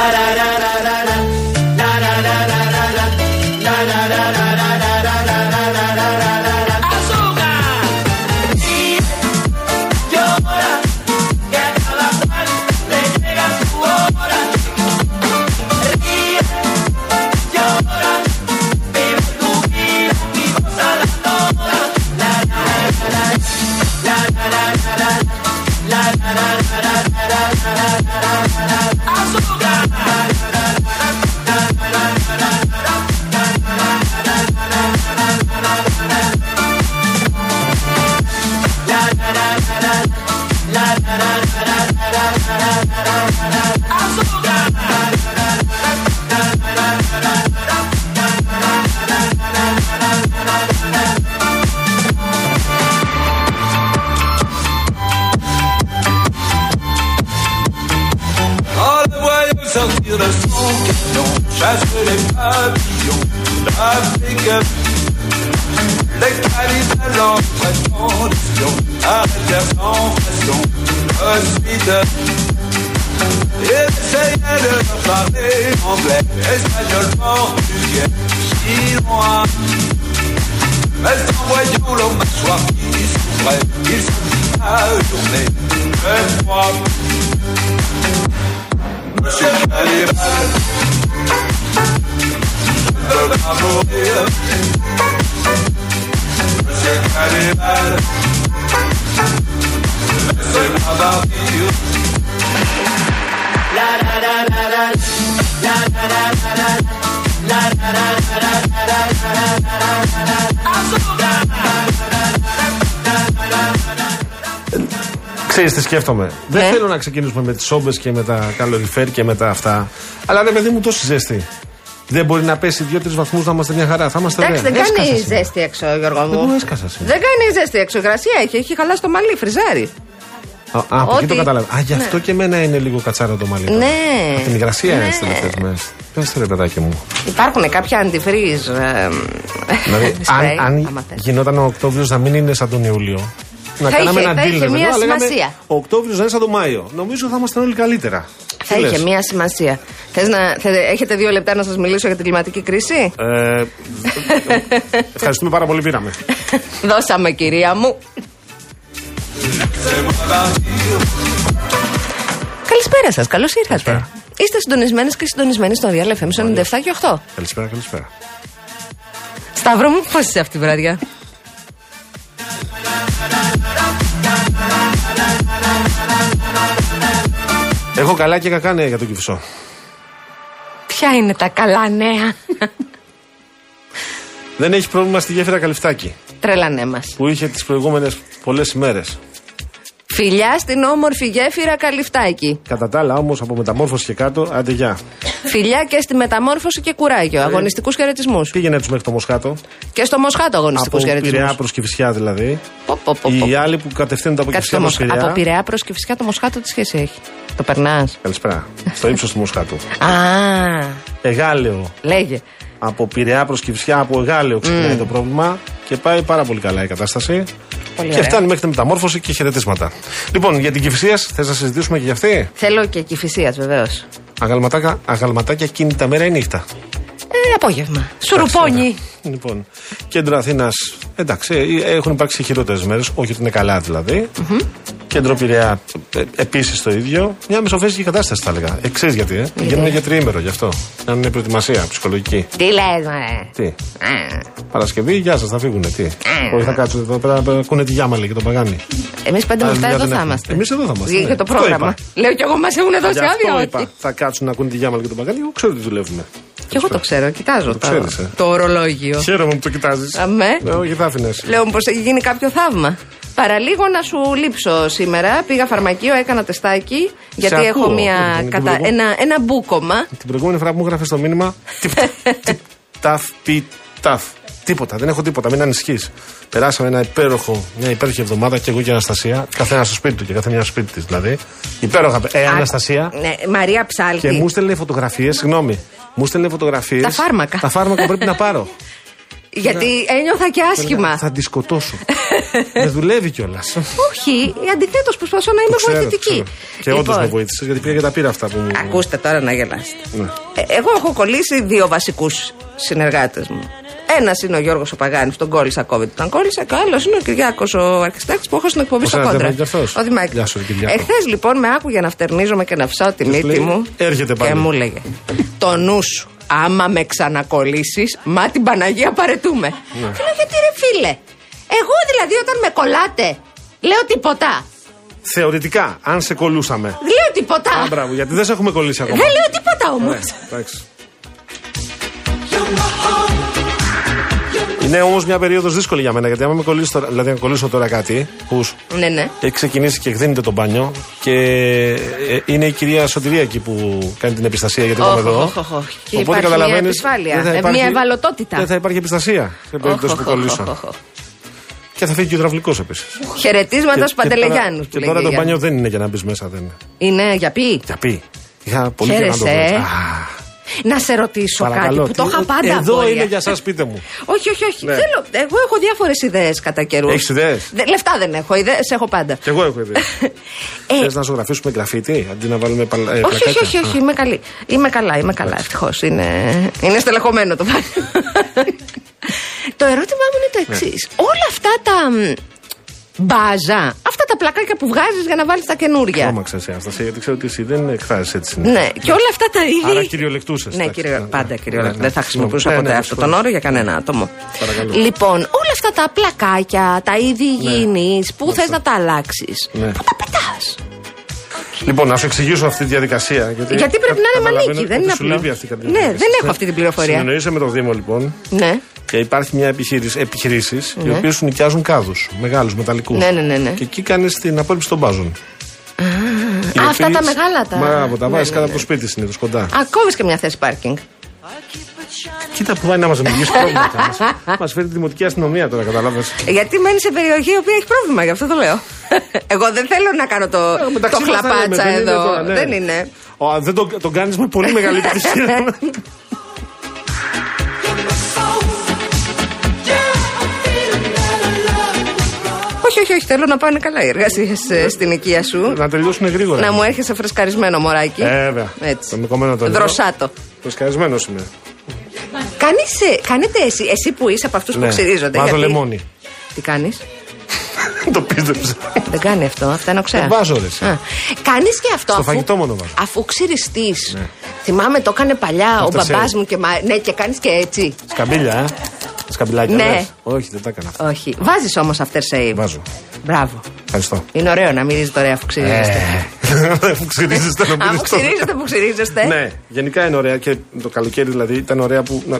da da da. Ξέρεις τι σκέφτομαι. Δεν Ναι. θέλω να ξεκινήσουμε με τις σόμπες και με τα καλοριφέρ και με τα αυτά. Αλλά ρε παιδί μου, τόση ζέστη. Δεν μπορεί να πέσει δύο-τρεις βαθμούς να είμαστε μια χαρά. Θα είμαστε Εντάξει, ωραία. δεν κάνει Έσκασα σήμερα. ζέστη έξω, Γιώργο Δεν μου. μου έσκασα σήμερα. Δεν κάνει ζέστη έξω. Γρασία έχει, έχει χαλάσει το μαλλί, φριζάρι. Α, α, από εκεί το Ότι- κατάλαβα. Α, γι' αυτό και εμένα είναι λίγο κατσάρα το μαλλί. Ναι. Από την υγρασία Ναι. είναι στι τελευταίε μέρε. Πες ρε παιδάκι μου. Υπάρχουν κάποια αντιφρίζ. ε, Δηλαδή, σπρέι, αν, αν άμα θες. γινόταν ο Οκτώβριο να μην είναι σαν τον Ιούλιο. Να Θα κάναμε είχε- ένα θα deal, είχε ρε μια παιδί μου, λέγαμε, σημασία. Ο Οκτώβριος να είναι σαν τον Μάιο. Νομίζω θα ήμασταν όλοι καλύτερα. Θα Τι είχε λες; μία σημασία. Θες να, θε- έχετε δύο λεπτά να σας μιλήσω για την κλιματική κρίση; Ε, ευχαριστούμε πάρα πολύ, πήραμε. Δώσαμε, κυρία μου. Καλησπέρα σας, καλώς ήρθατε. Καλησπέρα. Είστε συντονισμένες και συντονισμένοι στο Real FM 97 και 8. Καλησπέρα, καλησπέρα. Σταύρο μου, πώς είσαι αυτή τη βραδιά; Έχω καλά και κακά νέα για τον Κυφισό. Ποια είναι τα καλά νέα; Δεν έχει πρόβλημα στη γέφυρα Καλυφτάκη Τρελανέ μας. που είχε τις προηγούμενες πολλές ημέρε. Φιλιά στην όμορφη γέφυρα Καλυφτάκη. Κατά τα άλλα όμως από μεταμόρφωση και κάτω, άντε γεια. Φιλιά και στη μεταμόρφωση και κουράγιο. Αγωνιστικούς χαιρετισμούς. Πήγαινε τους μέχρι το Μοσχάτο. Και στο Μοσχάτο αγωνιστικούς Από Πειραιά χαιρετισμούς. προς Κυφυσιά δηλαδή. Οι άλλοι που κατευθύνονται από Κάτσε Κυφυσιά το προς Μοσχά- Πειραιά. Από Πειραιά προς και φυσικά το Μοσχάτο τι σχέση έχει; Το περνάς; Καλησπέρα. Στο ύψος του Μοσχάτου. Α, Εγάλεο. λέγε. Από Πειραιά προς Κυφυσιά, από Εγάλεο ξεκινάει το πρόβλημα και πάει πάρα πολύ καλά η κατάσταση. Πολύ και ωραία. φτάνει μέχρι τη μεταμόρφωση και χαιρετίσματα. Λοιπόν, για την Κυφυσίας, θες να συζητήσουμε και για αυτή; Θέλω και κυφυσίας βεβαίως. Αγαλματάκια, αγαλματάκια κίνητα μέρα ή νύχτα; Ε, απόγευμα. Σουρουπόνι. Λοιπόν, κέντρο Αθήνας, εντάξει, ε, έχουν υπάρξει χειρότερες μέρες, όχι ότι είναι καλά δηλαδή. Κέντρο Πειραιά, ε, επίσης το ίδιο. Μια μεσοφέσικη κατάσταση θα έλεγα. Ε, ξέρεις γιατί, ε. Γίνουν για τριήμερο γι' αυτό. Να είναι προετοιμασία ψυχολογική. Τι λες, μωρέ. Τι; Α, Παρασκευή, γεια σας, θα φύγουνε. Τι; Όχι, θα κάτσουν εδώ πέρα να ακούνε τη γιάμαλη και τον παγάνι. Εμείς πέντε με Άλλη αυτά δουλειά εδώ δεν θα έχουμε. είμαστε. Εμείς εδώ θα είμαστε, Για ναι. το Αυτό πρόγραμμα. είπα. Λέω κι εγώ μας έχουν δώσει Γι' αυτό άδεια. είπα. όχι. Θα κάτσουν να ακούνε τη γιάμαλη και τον παγάνι. Εγώ ξέρω ότι δουλεύουμε. Κι εγώ το ξέρω, κοιτάζω Το το, ξέρεις, ε. το ορολόγιο. Χαίρομαι που το κοιτάζεις. Αμέ. Όχι, θα άφηνες. Λέω πω έχει γίνει κάποιο θαύμα. Παραλίγο να σου λείψω σήμερα. Πήγα φαρμακείο, έκανα τεστάκι. Γιατί έχω ακούω. μια, Λοιπόν, την κατα... προηγούμενη- ένα, ένα μπούκομα. Την προηγούμενη φορά που μου έγραφες το μήνυμα. τιπ, τιπ, Ταφ, πι, ταφ. Τίποτα, δεν έχω τίποτα, μην ανησυχείς. Περάσαμε ένα υπέροχο, μια υπέροχη εβδομάδα και εγώ και η Αναστασία. Καθένα στο σπίτι του και κάθε μια στο σπίτι της δηλαδή. Υπέροχα. Ε, Α, Αναστασία. Ναι, Μαρία Ψάλτη. Και μου στέλνε φωτογραφίες, συγγνώμη. Μου στέλνε φωτογραφίες. Τα φάρμακα. Τα φάρμακα που πρέπει να πάρω. Γιατί ένιωθα και άσχημα. Θα τη σκοτώσω. Δεν δουλεύει κιόλας. Όχι, αντιθέτως προσπαθώ να είμαι βοηθητική. Και όντω Λοιπόν, με βοήθησες γιατί πήγα και τα πήρα αυτά που μου. Ακούστε τώρα να γελάσετε. Ναι. Ε, εγώ έχω κολλήσει δύο βασικούς συνεργάτες μου. Ένας είναι ο Γιώργος Παγάνης, τον κόλλησα COVID, τον κόλλησα. Και ο άλλος είναι ο Κυριάκος ο αρχιστάκτη που έχω στην εκπομπή Ο στο Σάρα κόντρα. Δημάκη αυτός. Ο Δημάκης. Γεια σου, ρε Κυριάκο. Εχθές λοιπόν με άκουγε να φτερνίζομαι και να φυσάω τη μύτη λέει, μου. «Έρχεται πάλι». Και μου έλεγε: Το νου σου, άμα με ξανακολλήσεις, μα την Παναγία παρετούμε. Ναι. Και λέω: Γιατί ρε φίλε, εγώ δηλαδή όταν με κολλάτε, λέω τίποτα. Θεωρητικά, αν σε κολούσαμε. Λέω τίποτα. Α, μπράβο, γιατί δεν σε έχουμε κολλήσει ακόμα. Δεν λέω τίποτα όμως. Ωραία, εντάξει. Είναι όμως μια περίοδος δύσκολη για μένα γιατί άμα με κολλήσει τώρα, δηλαδή να κολλήσω τώρα κάτι που Ναι, ναι. έχει ξεκινήσει και εκδίνεται το μπάνιο και ε, είναι η κυρία Σωτηρία εκεί που κάνει την επιστασία γιατί εγώ είμαι Όχ, εδώ. όχ, όχ, όχ. Και Οπότε υπάρχει καταλαβαίνεις, μια επισφάλεια, δεν θα ε, υπάρχει- μια ευαλωτότητα. Δεν θα υπάρχει επιστασία σε περίπτωση που Όχ, όχ, κολλήσω. όχ, όχ. Και θα φύγει και ο υδραυλικό επίσης. Χαιρετίσματα στους Παντελεγιάννους. Και τώρα το μπάνιο δεν είναι για να μπεις μέσα, δεν είναι. Είναι για πει. Για πει. Είχα πολύ καιρό να το Χαίρεσαι, δω. ε. Α, Να σε ρωτήσω Παρακαλώ, κάτι που το τι- είχα πάντα Εδώ απόρρια. είναι για σας, πείτε μου. Όχι, όχι, όχι. Ναι. Θέλω, εγώ έχω διάφορες ιδέες κατά καιρούς. Έχεις ιδέες; Δε- λεφτά δεν έχω, ιδέες έχω πάντα. Κι εγώ έχω ιδέα. Ε, Θες να ζωγραφίσουμε γραφίτι αντί να βάλουμε παλα... ε, όχι, όχι, πλακάκια; όχι, όχι, είμαι καλή. Είμαι καλά, είμαι καλά, ευτυχώς. Είναι, είναι στελεχωμένο το μπάνιο. το ερώτημά μου είναι το Ναι. εξής. Όλα αυτά τα μ, μπάζα, αυτά τα πλακάκια που βγάζεις για να βάλεις τα καινούργια. Τρόμαξα σε Αστασία, γιατί ξέρω ότι εσύ δεν εκφράζει έτσι. Ναι, και όλα αυτά τα είδη. Άρα κυριολεκτούσες, Ναι, εντάξει, κυριο... ναι, πάντα ναι. κυριολεκτούσα. Ναι, Δεν θα ναι, χρησιμοποιούσα ναι, ποτέ ναι, αυτό συμφωνώ. τον όρο για κανένα άτομο. Παρακαλώ. Λοιπόν, όλα αυτά τα πλακάκια, τα είδη υγιεινή, που θες να τα αλλάξεις. Ναι. Πού τα πετάς. Λοιπόν, να σου εξηγήσω αυτή τη διαδικασία. Γιατί, Γιατί πρέπει να είναι καταλαβαίνω μανίκι, δεν ότι είναι σου απλό. λείπει αυτή η Ναι, διαδικασία. δεν έχω αυτή την πληροφορία. Συνεννοείσαι με το Δήμο λοιπόν Ναι. Και υπάρχει μια επιχείρηση, επιχειρήσεις οι οποίες σου νοικιάζουν κάδους, μεγάλους μεταλλικούς. Ναι, ναι, ναι, ναι. Και εκεί κάνεις την απόρριψη των μπάζων. Οι Α, αυτά οποίοι- τα μεγάλα τα. Μπράβο, τα Ναι, βάζεις ναι, κάτω ναι. από το σπίτι συνήθως κοντά. Ακόμη και μια θέση πάρκινγκ. Κοίτα που πάει να μας δημιουργήσει πρόβλημα. Μα φέρει τη δημοτική αστυνομία τώρα, κατάλαβε. Γιατί μένει σε περιοχή η οποία έχει πρόβλημα, γι' αυτό το λέω. Εγώ δεν θέλω να κάνω το, το μεταξύ μας τα λέμε, χλαπάτσα δεν είναι εδώ. τώρα, ναι. Δεν είναι. Ο, δεν τον το κάνεις με πολύ μεγάλη επιτυχία. Όχι, όχι, όχι. Θέλω να πάνε καλά οι εργασίες στην οικία σου. να τελειώσουν γρήγορα. Να μου έρχεσαι φρεσκαρισμένο μωράκι. Ε, βέβαια. Έτσι. Το μικωμένο το Δροσάτο. Φρεσκαρισμένος είμαι. Κάνεις, ε, κάνετε εσύ, εσύ που είσαι από αυτούς που Ναι. ξυρίζονται. Βάζω γιατί- λεμόνι. Τι κάνεις; το πίστεψα. Δεν κάνει αυτό, αυτά είναι οξέα. Δεν βάζω, ρε, εσύ. Κάνεις και αυτό. Στο αφού, φαγητό μόνο βάζω. Ναι. Αφού ξυριστείς. Θυμάμαι το έκανε παλιά ο After μπαμπάς shave. μου και. μα- Ναι, και κάνεις και έτσι. Σκαμπίλια, ε. Σκαμπιλάκια. Ναι. λες. Όχι, δεν τα έκανα αυτά. Όχι. Βάζεις όμως after shave. Βάζω. Μπράβο. Ευχαριστώ. Είναι ωραίο να μυρίζετε ωραία αφού ξυρίζεστε. Αφού ξυρίζεστε να Αφού πεις αυτό. ξυρίζετε που ξυρίζεστε. Ναι, γενικά είναι ωραία και το καλοκαίρι δηλαδή ήταν ωραία που να,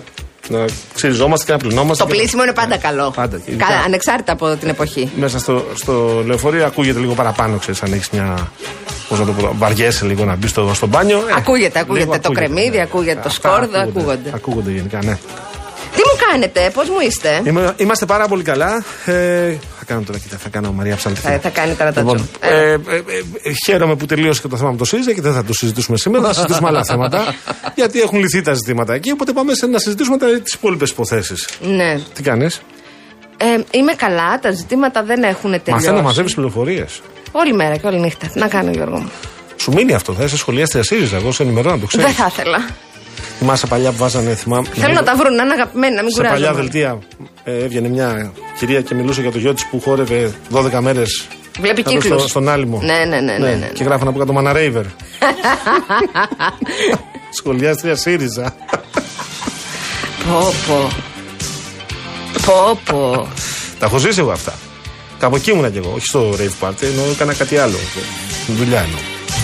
να ξυριζόμαστε και να πλυνόμαστε. Το και να- πλήσιμο είναι πάντα καλό. Πάντα. Και ειδικά Κα- Ανεξάρτητα από την εποχή. Μέσα στο, στο λεωφορείο ακούγεται λίγο παραπάνω, ξέρεις, αν έχεις μια. Πώς να το πω, βαριέσαι λίγο να μπεις στο, στο μπάνιο. ε, Ακούγεται, ακούγεται λίγο το κρεμμύδι, ακούγεται το Αυτά σκόρδο, ακούγονται. Ακούγονται γενικά, ναι. Τι μου κάνετε, πώς μου είστε; Είμα- Είμαστε πάρα πολύ καλά. Ε, θα κάνω τώρα, κοίτα, θα κάνω Μαρία Ψαλτή. Θα, θα κάνει τώρα τα Λοιπόν, τζο. ε, ε, ε, ε, χαίρομαι που τελείωσε και το θέμα με το ΣΥΡΙΖΑ και δεν θα το συζητήσουμε σήμερα. Θα συζητήσουμε άλλα θέματα. Γιατί έχουν λυθεί τα ζητήματα εκεί. Οπότε πάμε σε να συζητήσουμε τις υπόλοιπες υποθέσεις. Ναι. Τι κάνεις, Ε, είμαι καλά, τα ζητήματα δεν έχουν τελειώσει. Μαθαίνω να μαζεύει πληροφορίες. Όλη μέρα και όλη νύχτα. Τι να κάνω, Γιώργο μου. Σου μείνει αυτό, θα είσαι σχολιάστρια ΣΥΡΙΖΑ. Εγώ σε ενημερώνω, να το ξέρεις. Δεν θα ήθελα. Θυμάσαι παλιά που βάζανε, θυμάμαι. Θέλω να τα βρουν, να είναι αγαπημένοι, να μην Σε παλιά κουράζομαι. δελτία ε, έβγαινε μια κυρία και μιλούσε για το γιο της που χόρευε 12 μέρες. Βλέπει κύκλους. Στο, στον άλυμο. Ναι, ναι, ναι, ναι, ναι. Και γράφανε από κάτω Μαναρέιβερ. Σχολιάστρια ΣΥΡΙΖΑ. Πω, πω. Πω, πω. Τα έχω ζήσει εγώ αυτά. Κάπου εκεί ήμουνα κι εγώ. Όχι στο rave party, ενώ έκανα κάτι άλλο. Δουλειά εννοώ.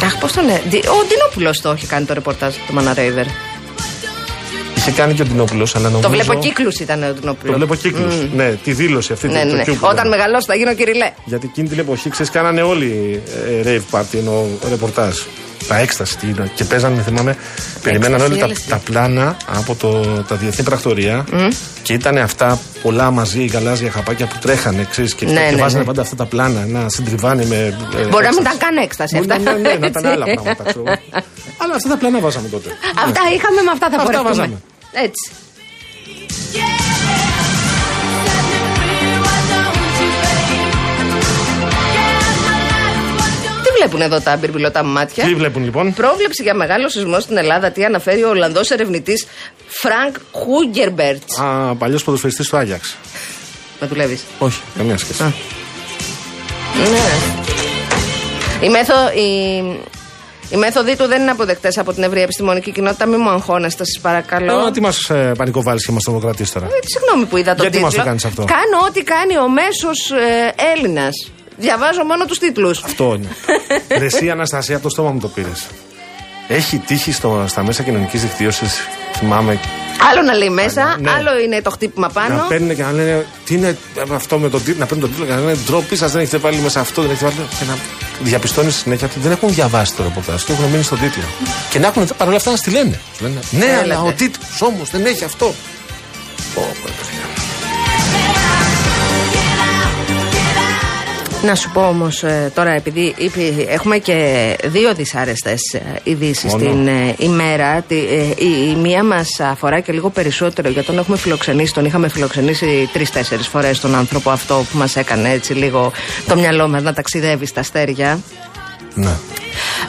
Αχ, πώς τον. ε, Ντι- Ο Ντινόπουλος το έχει κάνει το ρεπορτάζ του Μαναρέιβερ. Είχε κάνει και ο Ντινόπουλος, αλλά νομίζω. Το βλέπω κύκλους ήταν ο Ντινόπουλος. Το βλέπω κύκλους. Ναι, τη δήλωση αυτή. Ναι, το- ναι, το ναι. Q που Όταν ήταν. μεγαλώσει θα γίνω κυριλέ. Γιατί εκείνη την εποχή, ξέρεις, κάνανε όλοι ε, rave party, εννοώ ρεπορτάζ. Τα έκσταση τι ήταν. Και παίζανε, θυμάμαι, περιμέναν όλοι τα, έλεστοι. τα πλάνα από το, τα διεθνή πρακτορία. Και ήταν αυτά πολλά μαζί, οι γαλάζια χαπάκια που τρέχανε, ξέρεις, και, Ναι, και ναι, βάζανε ναι. πάντα αυτά τα πλάνα, να συντριβάνει με. ε, Μπορεί να μην έκσταση. ήταν καν έκσταση Μπορεί αυτά. να- ναι, ναι, να ήταν Έτσι. άλλα πράγματα, ξέρω. εγώ. Αλλά αυτά τα πλάνα βάζαμε τότε. Αυτά είχαμε, με αυτά θα Αυτά έτσι. Τι βλέπουν εδώ τα μπιρμπιλωτά μάτια; Τι βλέπουν λοιπόν; Πρόβλεψη για μεγάλο σεισμό στην Ελλάδα. Τι αναφέρει ο Ολλανδός ερευνητής Φρανκ Χούγκερμπετς. Α, παλιός ποδοσφαιριστής του Άγιαξ. Να δουλεύεις. Όχι, καμία σχέση. Ναι. Η μέθο οι μέθοδοι του δεν είναι αποδεκτές από την ευρεία επιστημονική κοινότητα. Μην μου αγχώνεστε, σας παρακαλώ. Ε, τι μας ε, πανικοβάλλει και μας τρομοκρατεί τώρα; Ε, Συγγνώμη που είδα τον Γιατί τίτλο. μας το κάνεις αυτό; Κάνω ό,τι κάνει ο μέσος ε, Έλληνας. Διαβάζω μόνο τους τίτλους. Αυτό είναι. Ρε εσύ Αναστασία, από το στόμα μου το πήρες. Έχει τύχει στο, στα μέσα κοινωνικής δικτύωσης, θυμάμαι, Άλλο να λέει μέσα, Ναι. άλλο είναι το χτύπημα πάνω. να παίρνουν και να λένε Τι είναι αυτό με τον τίτλο, να παίρνουν τον τίτλο και να λένε Ντροπή σας, δεν έχετε βάλει μέσα αυτό, δεν έχετε βάλει. Και να διαπιστώνει συνέχεια ότι δεν έχουν διαβάσει το ρεπορτάζ και έχουν μείνει στον τίτλο. και να έχουν παρόλα αυτά να στη λένε. Σου λένε ναι, αλλά Έλατε. ο τίτλος όμως δεν έχει αυτό. Πω, πω, παιδιά. Να σου πω όμως τώρα, επειδή είπε- έχουμε και δύο δυσάρεστες ειδήσεις Μόνο. την ε, ημέρα. Τη- ε, η, η μία μας αφορά και λίγο περισσότερο, γιατί τον έχουμε φιλοξενήσει. Τον είχαμε φιλοξενήσει τρει-τέσσερι φορές τον άνθρωπο αυτό που μας έκανε έτσι λίγο το μυαλό μας να ταξιδεύει στα αστέρια. Ναι.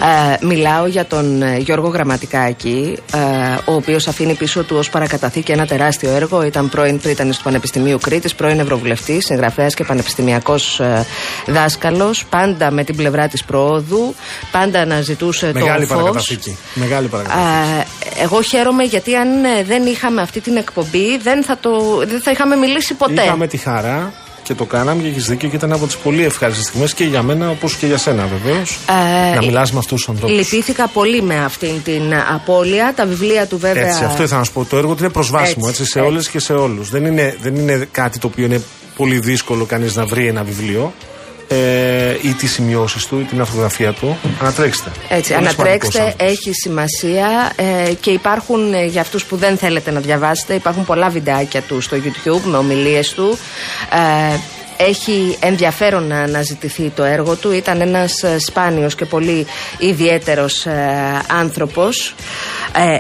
Ε, μιλάω για τον ε, Γιώργο Γραμματικάκη, ε, ο οποίος αφήνει πίσω του ως παρακαταθήκη ένα τεράστιο έργο. Ήταν πρώην πρίτανης του Πανεπιστημίου Κρήτης, πρώην Ευρωβουλευτής, συγγραφέας και πανεπιστημιακός ε, δάσκαλος, πάντα με την πλευρά της προόδου, πάντα αναζητούσε Μεγάλη το φως. παρακαταθήκη. Μεγάλη παρακαταθήκη. Ε, εγώ χαίρομαι γιατί αν ε, δεν είχαμε αυτή την εκπομπή δεν θα, το, δεν θα είχαμε μιλήσει ποτέ. Είχαμε τη χαρά και το κάναμε και έχεις δίκιο και ήταν από τις πολύ ευχάριστες στιγμές και για μένα όπως και για σένα βεβαίως. Ε, να μιλάς με αυτούς τους ανθρώπους. Λυπήθηκα πολύ με αυτήν την απώλεια. Τα βιβλία του βέβαια. Έτσι, αυτό ήθελα να σου πω. Το έργο του είναι προσβάσιμο Έτσι, έτσι, σε έτσι. όλε και σε όλους. Δεν είναι, δεν είναι κάτι το οποίο είναι πολύ δύσκολο κανείς να βρει ένα βιβλίο ε, ή τις σημειώσεις του ή την αυτογραφία του. Ανατρέξτε. Έτσι, Πολύ σημαντικός ανατρέξτε, άνθρωπος. έχει σημασία ε, και υπάρχουν ε, για αυτούς που δεν θέλετε να διαβάσετε, υπάρχουν πολλά βιντεάκια του στο YouTube με ομιλίες του. Ε, έχει ενδιαφέρον να αναζητηθεί το έργο του. Ήταν ένας ε, σπάνιος και πολύ ιδιαίτερος ε, άνθρωπος.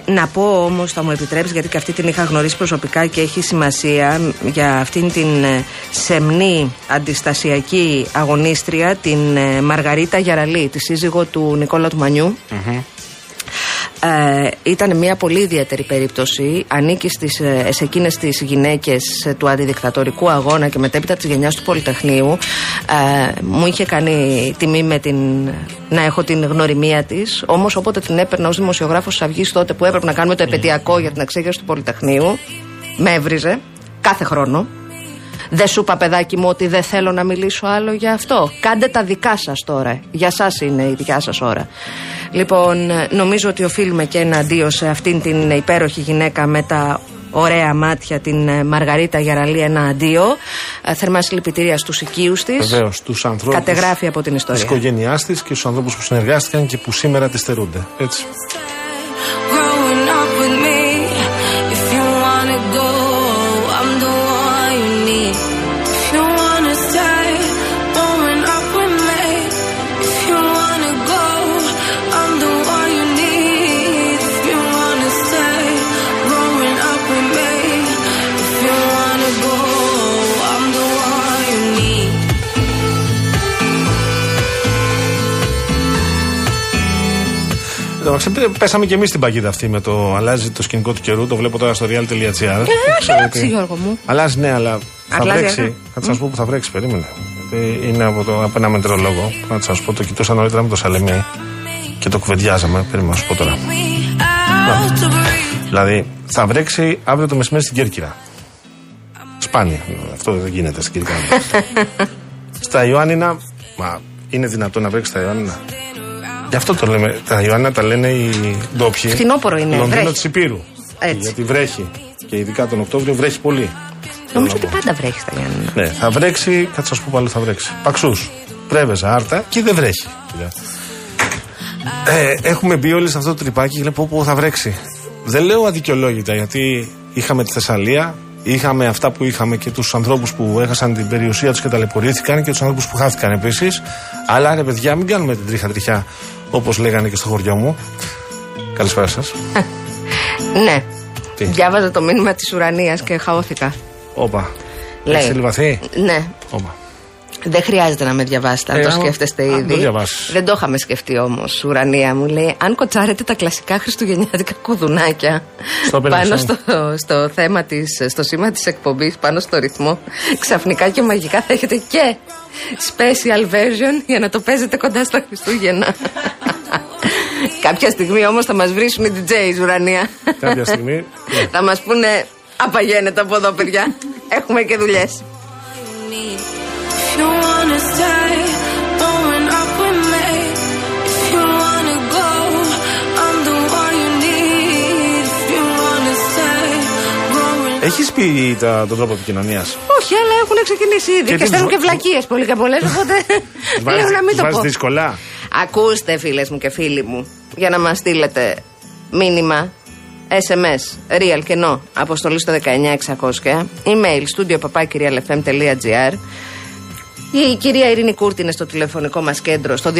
Ε, να πω όμως, θα μου επιτρέψεις, γιατί και αυτή την είχα γνωρίσει προσωπικά και έχει σημασία για αυτήν την ε, σεμνή αντιστασιακή αγωνίστρια, την ε, Μαργαρίτα Γιαραλή, τη σύζυγο του Νικόλα του μανιου Ε, ήταν μια πολύ ιδιαίτερη περίπτωση. Ανήκει στις, ε, σε εκείνες τις γυναίκες ε, του αντιδικτατορικού αγώνα και μετέπειτα της γενιάς του Πολυτεχνείου. Ε, μου είχε κάνει τιμή με την, να έχω την γνωριμία της. Όμως όποτε την έπαιρνα ως δημοσιογράφος της Αυγής τότε που έπρεπε να κάνουμε το επαιτειακό για την εξέγερση του Πολυτεχνείου, με έβριζε κάθε χρόνο. Δεν σου είπα, παιδάκι μου, ότι δεν θέλω να μιλήσω άλλο για αυτό. Κάντε τα δικά σας τώρα. Για εσά είναι η δικιά σας ώρα. Λοιπόν, ε, νομίζω ότι οφείλουμε και ένα αντίο σε αυτήν την υπέροχη γυναίκα με τα ωραία μάτια, την ε, Μαργαρίτα Γιαραλή, ένα αντίο. Ε, Θερμά συλληπιτήρια στους οικείους της. Βεβαίως, τους ανθρώπους. Κατεγράφει από την Της ιστορία. οικογένειάς της και στους ανθρώπους που συνεργάστηκαν και που σήμερα τη στερούνται. Έτσι. Πέσαμε και εμείς την παγίδα αυτή με το αλλάζει το σκηνικό του καιρού. Το βλέπω τώρα στο real.gr. Ε, όχι, εντάξει, Γιώργο μου. Αλλάζει, ναι, αλλά θα Αλλάζει βρέξει. αργά. Θα σας πω που θα βρέξει, περίμενε. Γιατί Είναι από, το, από ένα μετρολόγο. Να σας πω, το κοιτούσα νωρίτερα με το Σαλεμί και το κουβεντιάζαμε. Περίμενε να σου πω τώρα. Me out to breathe. Δηλαδή, θα βρέξει αύριο το μεσημέρι στην Κέρκυρα. Σπάνια. Αυτό δεν γίνεται στην Κέρκυρα. στα Ιωάννινα, μα είναι δυνατόν να βρέξει στα Ιωάννινα; Γι' αυτό το λέμε. Τα Ιωάννινα τα λένε οι ντόπιοι. Φθινόπωρο είναι, Λονδίνο βρέχει. της Υπήρου. Έτσι. Γιατί βρέχει. Και ειδικά τον Οκτώβριο βρέχει πολύ. Νομίζω Θέλω ότι να πω. πάντα βρέχει στα Γιάννη. Ναι, θα βρέξει, θα σα πω πάλι θα βρέξει. Παξούς. Πρέβεζα, άρτα και δεν βρέχει. Ε, έχουμε μπει όλοι σε αυτό το τρυπάκι και λέμε πω, πω θα βρέξει. Δεν λέω αδικαιολόγητα γιατί είχαμε τη Θεσσαλία, είχαμε αυτά που είχαμε και τους ανθρώπους που έχασαν την περιουσία τους και ταλαιπωρήθηκαν και τους ανθρώπους που χάθηκαν επίσης. Αλλά ρε παιδιά, μην κάνουμε την τρίχα τριχιά όπως λέγανε και στο χωριό μου. Καλησπέρα σας. Ναι. Τι; Διάβαζα το μήνυμα της ουρανίας και χαώθηκα. Όπα. Λέει. Έχει βαθύ; Ναι. Όπα. Δεν χρειάζεται να με διαβάσετε, αν Ε, το άμα- σκέφτεστε αν ήδη. το διαβάσεις. Δεν το είχαμε σκεφτεί όμως, Ουρανία μου. Λέει, αν κοτσάρετε τα κλασικά χριστουγεννιάτικα κουδουνάκια Στο πάνω πέρασμα. στο, στο θέμα της, στο σήμα της εκπομπής, πάνω στο ρυθμό, ξαφνικά και μαγικά θα έχετε και special version για να το παίζετε κοντά στα Χριστούγεννα. Κάποια στιγμή όμως θα μας βρίσουν οι DJs, Ουρανία. Κάποια στιγμή. θα μας πούνε, απαγαίνετε από εδώ, παιδιά. Έχουμε και δουλειές. Έχεις πει τα, τον τρόπο επικοινωνίας; Όχι, αλλά έχουν ξεκινήσει ήδη Και και, τι στέλνουν τους- και βλακίες πολύ και πολλές. Οπότε λέω να μην το πω. δύσκολα; Ακούστε, φίλες μου και φίλοι μου, για να μας στείλετε μήνυμα. SMS, real και no, αποστολή στο 19600, email studio papakirialfm.gr η κυρία Ειρήνη Κούρτη είναι στο τηλεφωνικό μας κέντρο στο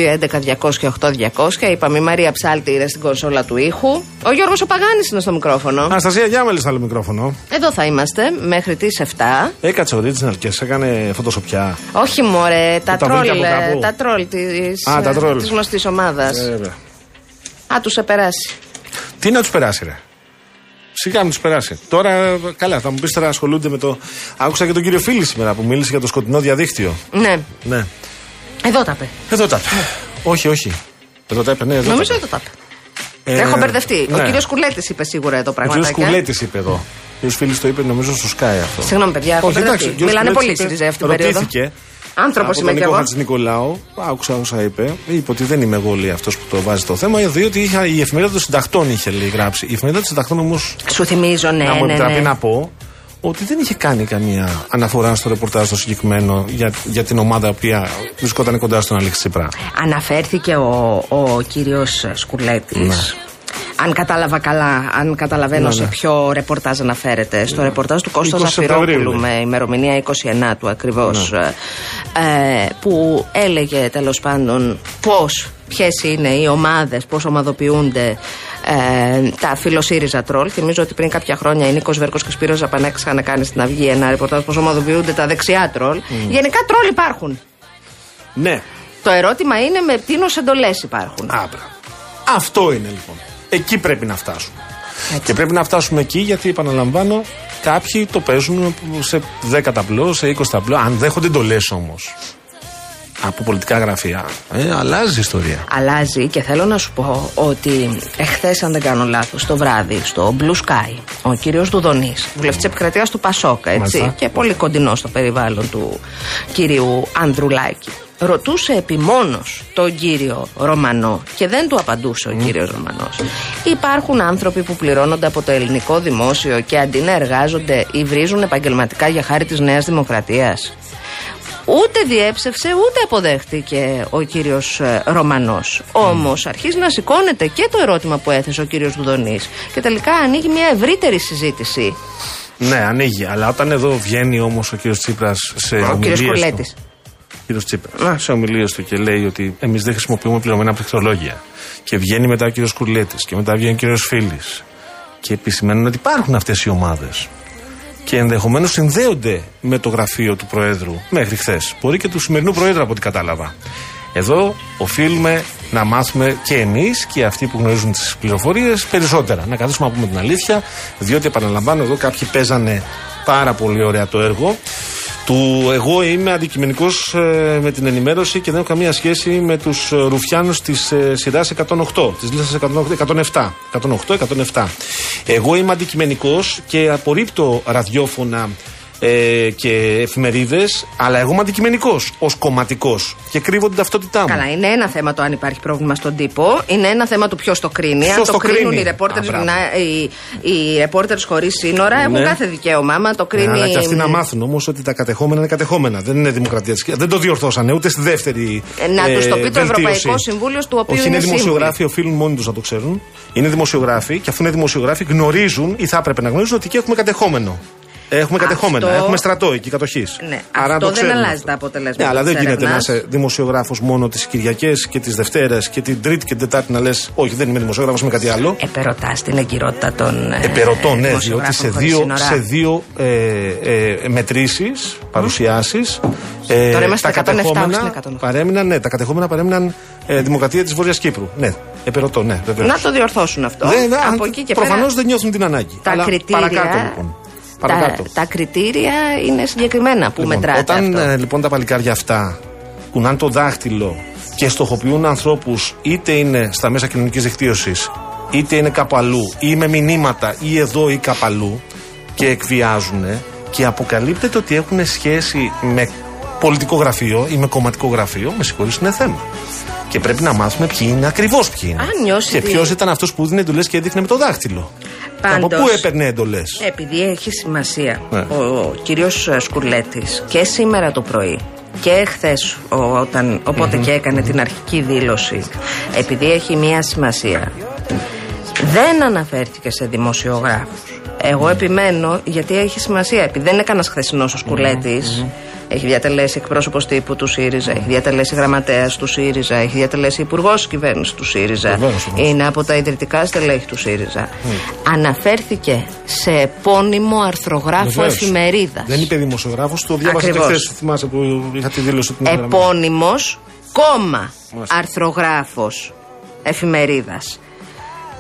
211-200-8200. Είπαμε η Μαρία Ψάλτη είναι στην κονσόλα του ήχου. Ο Γιώργος ο Παγάνης είναι στο μικρόφωνο. Αναστασία Γιάμαλη στο άλλο μικρόφωνο. Εδώ θα είμαστε μέχρι τις 7. Έκατσε original και σε έκανε φωτοσοπιά. Όχι μωρέ, τα Τα τρόλ, βρήκα από ε, κάπου. τα τρόλ της, Α, τα ε, τρόλ. της γνωστής ομάδας. Βέβαια. Α, τους επεράσει. Τι να τους περάσει, ρε. Σιγά να τους περάσει. Τώρα, καλά, θα μου πεις τώρα ασχολούνται με το. Άκουσα και τον κύριο Φίλη σήμερα που μίλησε για το σκοτεινό διαδίκτυο. Ναι, Ναι. εδώ τα είπε. Εδώ τα είπε. όχι, όχι. Εδώ τα είπε, ναι, εδώ Νομίζω τα εδώ τα είπε. είπε. Έχω μπερδευτεί. Ο ναι. κύριος Κουλέτης είπε σίγουρα εδώ Ο κύριος πραγματάκια. Κουλέτης είπε εδώ. Ο κύριος Φίλης το είπε, νομίζω, στο Sky αυτό. Συγγνώμη, παιδιά, έχω Όχι, εντάξει, μπερδευτεί. ο κύριος Μιλάνε Κουλέτης πολύ είπε- ΣΥΡΙΖΑ αυτή την περίοδο. Ρωτήθηκε. Άνθρωπος από είμαι τον κι Νίκο εγώ. Χατζηνικολάου, άκουσα όσα είπε. Είπε ότι δεν είμαι εγώ λέει αυτός που το βάζει το θέμα, διότι είχα, η εφημερίδα των συντακτών είχε λέει, γράψει. Η εφημερίδα των συντακτών όμω, Σου θυμίζω, ναι, να μου ναι, επιτραπεί ναι. να πω, ότι δεν είχε κάνει καμία αναφορά στο ρεπορτάζ το συγκεκριμένο για, για την ομάδα που βρισκόταν κοντά στον Αλέξη Τσίπρα. Αναφέρθηκε ο, ο κύριος Σκουλέτης. Αν κατάλαβα καλά, αν καταλαβαίνω Ναι, σε ναι. ποιο ρεπορτάζ αναφέρεται, στο ρεπορτάζ του Κώστα 20 Σεπτεμβρίου, Ζαφυρόπουλου ναι. με ημερομηνία 29 του ακριβώς ε, που έλεγε τέλος πάντων πώς, ποιες είναι οι ομάδες, πώς ομαδοποιούνται ε, τα φιλοσύριζα τρόλ. Θυμίζω ότι πριν κάποια χρόνια η Νίκος Βέρκος και ο Σπύρος Ζαπανέκης είχαν κάνει στην Αυγή ένα ρεπορτάζ πώς ομαδοποιούνται τα δεξιά τρόλ. Γενικά τρόλ υπάρχουν. Ναι, Το ερώτημα είναι με τίνος εντολές υπάρχουν. άπρα. Αυτό είναι λοιπόν. Εκεί πρέπει να φτάσουμε. Και πρέπει να φτάσουμε εκεί γιατί, επαναλαμβάνω, κάποιοι το παίζουν σε 10 ταμπλό, σε 20 ταμπλό. Αν δέχονται εντολές όμως. Από πολιτικά γραφεία. Ε, αλλάζει η ιστορία. Αλλάζει και θέλω να σου πω ότι εχθές, αν δεν κάνω λάθος, το βράδυ στο Blue Sky, ο κύριος Δουδονής, βουλευτή επικρατεία του Πασόκα, έτσι, Μάλιστα. και πολύ κοντινό στο περιβάλλον του κυρίου Ανδρουλάκη, ρωτούσε επιμόνως τον κύριο Ρωμανό και δεν του απαντούσε ο κύριος Ρωμανός. Υπάρχουν άνθρωποι που πληρώνονται από το ελληνικό δημόσιο και αντί να εργάζονται ή βρίζουν επαγγελματικά για χάρη της Νέας Δημοκρατίας. Ούτε διέψευσε ούτε αποδέχτηκε ο κύριος ε, Ρωμανός. Όμως αρχίζει να σηκώνεται και το ερώτημα που έθεσε ο κύριος Δουδονής και τελικά ανοίγει μια ευρύτερη συζήτηση. Ναι, ανοίγει. Αλλά όταν εδώ βγαίνει όμως ο κύριος Τσίπρας σε Ο ομιλίες κύριος του- Κουλέτης. Κύριος Τσίπρας, σε ομιλίες του και λέει ότι εμείς δεν χρησιμοποιούμε πληρωμένα πληκτρολόγια. Και βγαίνει μετά ο κύριος Κουρλέτης και μετά βγαίνει ο κύριος Φίλης. Και επισημαίνουν ότι υπάρχουν αυτές οι ομάδες. Και ενδεχομένως συνδέονται με το γραφείο του Προέδρου μέχρι χθες. Μπορεί και του σημερινού Προέδρου από ό,τι κατάλαβα. Εδώ οφείλουμε να μάθουμε και εμείς και αυτοί που γνωρίζουν τις πληροφορίες περισσότερα. Να καθίσουμε να πούμε την αλήθεια, διότι επαναλαμβάνω εδώ κάποιοι παίζανε πάρα πολύ ωραία το έργο του εγώ είμαι αντικειμενικός με την ενημέρωση και δεν έχω καμία σχέση με τους ρουφιάνους της ε, σειράς 108, της λίστας 107. 108-107. Εγώ είμαι αντικειμενικός και απορρίπτω ραδιόφωνα ε, και εφημερίδες, αλλά εγώ είμαι αντικειμενικός ως κομματικός και κρύβω την ταυτότητά μου. Καλά, είναι ένα θέμα το αν υπάρχει πρόβλημα στον τύπο. Είναι ένα θέμα του ποιος το κρίνει. Ποιος αν το, το κρίνουν κρίνει. οι ρεπόρτερ Α, μπράβο. οι, οι ρεπόρτερ χωρίς σύνορα έχουν Ναι. κάθε δικαίωμα. Άμα το Ναι, κρίνει. αλλά και αυτοί να μάθουν όμως ότι τα κατεχόμενα είναι κατεχόμενα. Δεν είναι δημοκρατία της Δεν το διορθώσανε ούτε στη δεύτερη. Ε, να τους το πει το βελτίωση. Ευρωπαϊκό Συμβούλιο, του οποίου Όχι, είναι είναι σύμβουλοι. δημοσιογράφοι, οφείλουν μόνοι τους να το ξέρουν. Είναι δημοσιογράφοι και αφού είναι δημοσιογράφοι γνωρίζουν ή θα έπρεπε να γνωρίζουν ότι εκεί έχουμε κατεχόμενο. Έχουμε κατεχόμενα, Αυτό- έχουμε στρατό εκεί κατοχής. Ναι, αυτό δεν αλλάζει τα αποτελέσματα Ναι, αλλά δεν της γίνεται να έρευνας. είσαι δημοσιογράφος μόνο τις Κυριακές και τις Δευτέρες και την Τρίτη και την Τετάρτη να λες: Όχι, δεν είμαι δημοσιογράφος, είμαι κάτι άλλο. Επερωτάς την εγκυρότητα των. ε, Επερωτώ, ναι, διότι δημοσιογράφων σε χωρίς δύο, σύνορα. σε δύο ε, ε, μετρήσεις, παρουσιάσεις. Ε, Τώρα είμαστε τα 107, όχι κατεχόμενα στην 108. παρέμειναν, ναι, τα κατεχόμενα παρέμειναν ε, Δημοκρατία της Βόρειας Κύπρου. Ναι, επερωτώ, ναι, βεβαίως. Να το διορθώσουν αυτό. Δεν, Από εκεί και προφανώς πέρα. δεν νιώθουν την ανάγκη. Τα Αλλά κριτήρια. Παρακάτω λοιπόν. Τα, Παρακάτω. τα κριτήρια είναι συγκεκριμένα που Λοιπόν, μετράτε όταν αυτό. ε, λοιπόν τα παλικάρια αυτά κουνάνε το δάχτυλο και στοχοποιούν ανθρώπους είτε είναι στα μέσα κοινωνικής δικτύωσης, είτε είναι κάπου αλλού, ή με μηνύματα, ή εδώ ή κάπου αλλού, και εκβιάζουν και αποκαλύπτεται ότι έχουν σχέση με πολιτικό γραφείο ή με κομματικό γραφείο, με συγχωρείς είναι θέμα. Και πρέπει να μάθουμε ποιοι είναι ακριβώς ποιοι είναι. Αν νιώσει και ότι- ποιος ήταν αυτός που δίνει εντολές και έδειχνε με το δάχτυλο. Και από Πάντως- πού έπαιρνε εντολές; Επειδή έχει σημασία Ναι. ο, ο κύριος Σκουρλέτης και σήμερα το πρωί και χθες όταν, οπότε και έκανε την αρχική δήλωση επειδή έχει μία σημασία δεν αναφέρθηκε σε δημοσιογράφους εγώ επιμένω γιατί έχει σημασία επειδή δεν είναι κανένα χθεσινός ο σκουρλετης έχει διατελέσει εκπρόσωπος τύπου του ΣΥΡΙΖΑ, έχει διατελέσει γραμματέας του ΣΥΡΙΖΑ, έχει διατελέσει υπουργός κυβέρνησης του ΣΥΡΙΖΑ. Βεβαίως, βεβαίως. Είναι από τα ιδρυτικά στελέχη του ΣΥΡΙΖΑ. Αναφέρθηκε σε επώνυμο αρθρογράφο Βεβαίως. εφημερίδας. Δεν είπε δημοσιογράφος, το διάβασα και Ακριβώς. χθες. Θυμάσαι που είχα τη δήλωση την γραμμή. Επώνυμος, κόμμα Μάλιστα. αρθρογράφος εφημερίδας.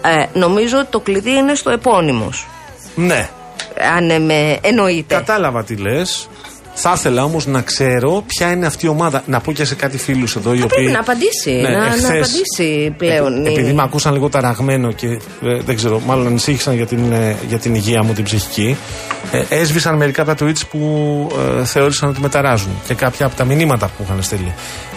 Ε, νομίζω ότι το κλειδί είναι στο επώνυμος. Ναι, Αν ε, με εννοείται. κατάλαβα τι λες. Θα ήθελα όμως να ξέρω ποια είναι αυτή η ομάδα. Να πω και σε κάτι φίλους εδώ οι οποίοι. Πρέπει να απαντήσει. Ναι, να, να εχθές, απαντήσει πλέον. επει- η- επειδή με ακούσαν λίγο ταραγμένο και ε, δεν ξέρω, μάλλον ανησύχησαν για την, ε, για την υγεία μου την ψυχική, ε, έσβησαν μερικά από τα tweets που ε, θεώρησαν ότι με ταράζουν και κάποια από τα μηνύματα που είχαν στείλει.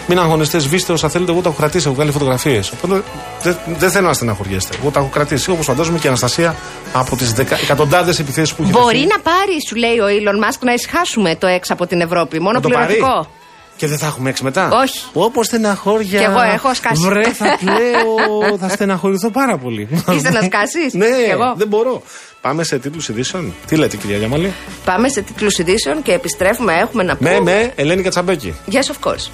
Μην αγωνιστέ, σβήστε όσα θέλετε. Εγώ τα έχω κρατήσει, έχω βγάλει φωτογραφίες. Οπότε δεν δεν θέλω να στεναχωριέστε. Εγώ τα έχω κρατήσει. Όπως φαντάζομαι και η Αναστασία από τις εκατοντάδες επιθέσεις που έχει Μπορεί δεχτεί. να πάρει, σου λέει ο Elon Musk, να ησυχάσουμε το έξω από την Ευρώπη. Μόνο Να το πάρει. πληρωτικό. Και δεν θα έχουμε έξι μετά. Όχι. Όπω στεναχώρια. Κι εγώ έχω σκάσει. Βρε, θα κλαίω. θα στεναχωρηθώ πάρα πολύ. Είστε να σκάσεις; ναι, Κι εγώ. δεν μπορώ. Πάμε σε τίτλους ειδήσεων. Τι λέτε, κυρία Γιαμαλή; Πάμε σε τίτλους ειδήσεων και επιστρέφουμε. Έχουμε να πούμε. Με, με, Ελένη Κατσαμπέκη. Yes, of course.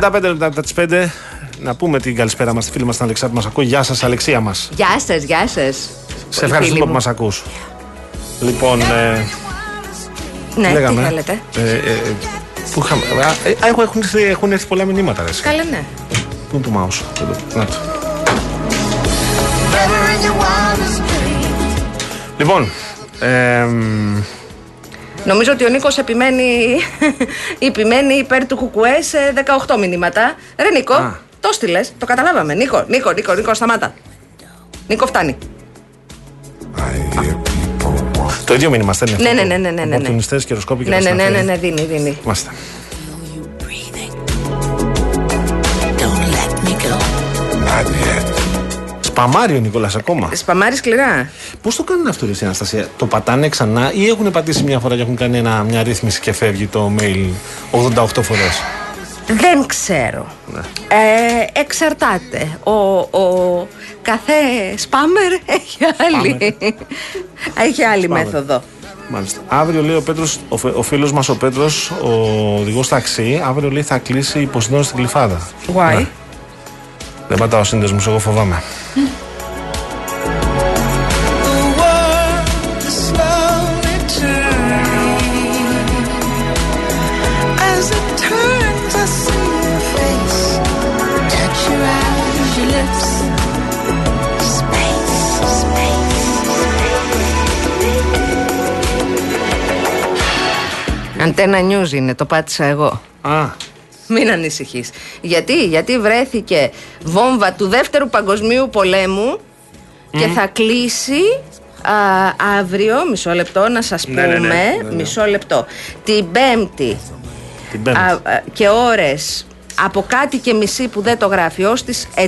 35 λεπτά μετά τις 5. Να πούμε την καλησπέρα μας στη φίλη μας την Αλεξία που μας ακούει. Γεια σας, Αλεξία μας. Γεια σας, γεια σας. Σε ευχαριστούμε που μας ακούς. Λοιπόν, ε, Ναι, λέγαμε. τι θέλετε; Ε, ε, ε, που είχαμε, α, ε, έχουν, έχουν, έρθει- έχουν έρθει πολλά μηνύματα. Ρε, εσύ. Καλέ, ναι. Πού είναι το mouse; Εδώ, Να το. Λοιπόν, εμ, Νομίζω ότι ο Νίκος επιμένει, επιμένει υπέρ του Κουκουές σε 18 μηνύματα. Ρε Νίκο, Α. το στείλες, το καταλάβαμε. Νίκο, Νίκο, Νίκο, Νίκο, σταμάτα. Νίκο, φτάνει. I hear people walk. το ίδιο μήνυμα στέλνει. Ναι, αυτό ναι, το- ναι, ναι, ναι, ναι. Οπορτουνιστές, καιροσκόποι και Ναι, τα ναι, ναι, ναι, σταθερή. ναι, δίνει, δίνει. Μάλιστα. Σπαμάρει ο Νικόλας ακόμα. Σπαμάρει σκληρά. Πώς το κάνουν αυτό, ρε, εσύ, Αναστασία. Το πατάνε ξανά ή έχουν πατήσει μια φορά και έχουν κάνει ένα, μια ρύθμιση και φεύγει το mail 88 φορές; Δεν ξέρω. Ναι. Ε, εξαρτάται. Ο, ο κάθε σπάμερ έχει άλλη, έχει άλλη μέθοδο. Μάλιστα. Αύριο λέει ο Πέτρος, ο, φε- ο φίλος μας ο Πέτρος, ο οδηγός ταξί, αύριο λέει θα κλείσει υποσυνόρωση στην κλειφάδα. Why? Ναι. Δεν πατάω σύνδεσμο, εγώ φοβάμαι. Αντένα νιούζε είναι, το πάτησα εγώ. Α. Μην ανησυχείς. Γιατί, γιατί βρέθηκε βόμβα του δεύτερου παγκοσμίου πολέμου και θα κλείσει α, αύριο, μισό λεπτό να σας Ναι, πούμε, ναι, ναι, ναι, ναι. μισό λεπτό, την Πέμπτη Την Πέμπτη. α, α, και ώρες από κάτι και μισή που δεν το γράφει ως τις 11.30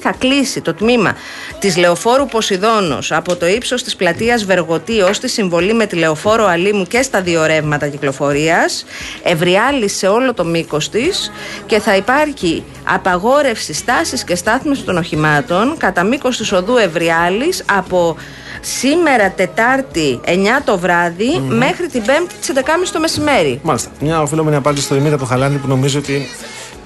θα κλείσει το τμήμα της Λεωφόρου Ποσειδώνος από το ύψος της πλατείας Βεργοτή ως τη συμβολή με τη Λεωφόρο Αλήμου και στα δύο ρεύματα κυκλοφορίας ευριάλει σε όλο το μήκος της και θα υπάρχει απαγόρευση στάσης και στάθμιση των οχημάτων κατά μήκος της οδού Ευριάλης από σήμερα Τετάρτη 9 το βραδυ μέχρι την Πέμπτη τις 11.30 το μεσημέρι. Μάλιστα. Μια οφείλωμενη απάντηση στο Δημήτρη από το Χαλάνδη που νομίζω ότι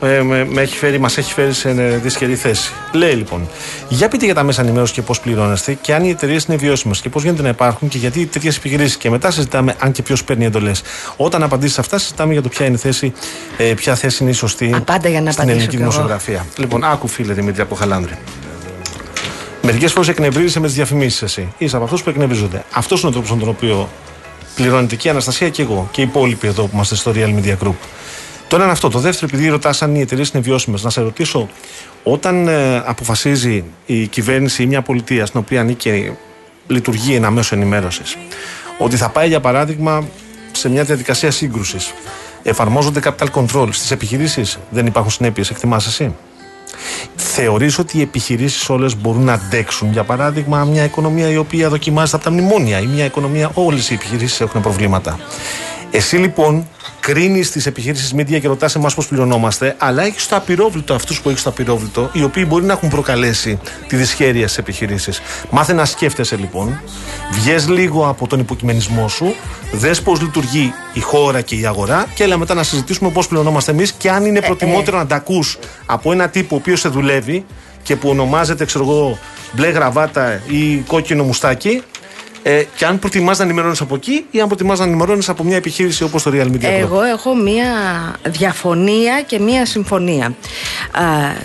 ε, με, με έχει φέρει, μας έχει φέρει σε ε, δυσκερή θέση. Λέει λοιπόν, για πείτε για τα μέσα ενημέρωσης και πώς πληρώνεστε και αν οι εταιρείες είναι βιώσιμες και πώς γίνεται να υπάρχουν και γιατί τέτοιες επιχειρήσεις. Και μετά συζητάμε αν και ποιος παίρνει εντολές. Όταν απαντήσεις αυτά, συζητάμε για το ποια είναι η θέση, ε, ποια θέση είναι η σωστή Απάντα για να στην απαντήσω ελληνική κι εγώ. δημοσιογραφία. Λοιπόν, άκου φίλε Δημήτρη από το Χαλάνδρη. Μερικές φορές εκνευρίζεσαι με τις διαφημίσεις εσύ. Είσαι από αυτούς που εκνευρίζονται. Αυτός είναι ο τρόπος με τον οποίο πληρώνεται και η Αναστασία και εγώ και οι υπόλοιποι εδώ που είμαστε στο Real Media Group. Το ένα είναι αυτό. Το δεύτερο, επειδή ρωτάς αν οι εταιρείες είναι βιώσιμες, να σε ρωτήσω, όταν ε, αποφασίζει η κυβέρνηση ή μια πολιτεία στην οποία ανήκει, λειτουργεί ένα μέσο ενημέρωσης, ότι θα πάει για παράδειγμα σε μια διαδικασία σύγκρουσης, εφαρμόζονται capital control στις επιχειρήσεις, δεν υπάρχουν συνέπειες, εκτιμάς εσύ; Θεωρείς ότι οι επιχειρήσεις όλες μπορούν να αντέξουν, για παράδειγμα, μια οικονομία η οποία δοκιμάζεται από τα μνημόνια ή μια οικονομία, όλες οι επιχειρήσεις έχουν προβλήματα. Εσύ λοιπόν κρίνεις τις επιχειρήσεις media και ρωτάς εμάς πώς πληρωνόμαστε, αλλά έχεις το απειρόβλητο αυτούς που έχεις το απειρόβλητο, οι οποίοι μπορεί να έχουν προκαλέσει τη δυσχέρεια στις επιχειρήσεις. Μάθε να σκέφτεσαι λοιπόν, βγες λίγο από τον υποκειμενισμό σου, δες πώς λειτουργεί η χώρα και η αγορά και έλα μετά να συζητήσουμε πώς πληρωνόμαστε εμείς και αν είναι προτιμότερο να τα ακούς από ένα τύπο ο οποίος σε δουλεύει και που ονομάζεται, ξέρω εγώ, μπλε γραβάτα ή κόκκινο μουστάκι. Ε, και αν προτιμάς να ενημερώνεις από εκεί ή αν προτιμάς να ενημερώνεις από μια επιχείρηση όπως το Real Media Group. Εγώ έχω μία διαφωνία και μία συμφωνία. Α,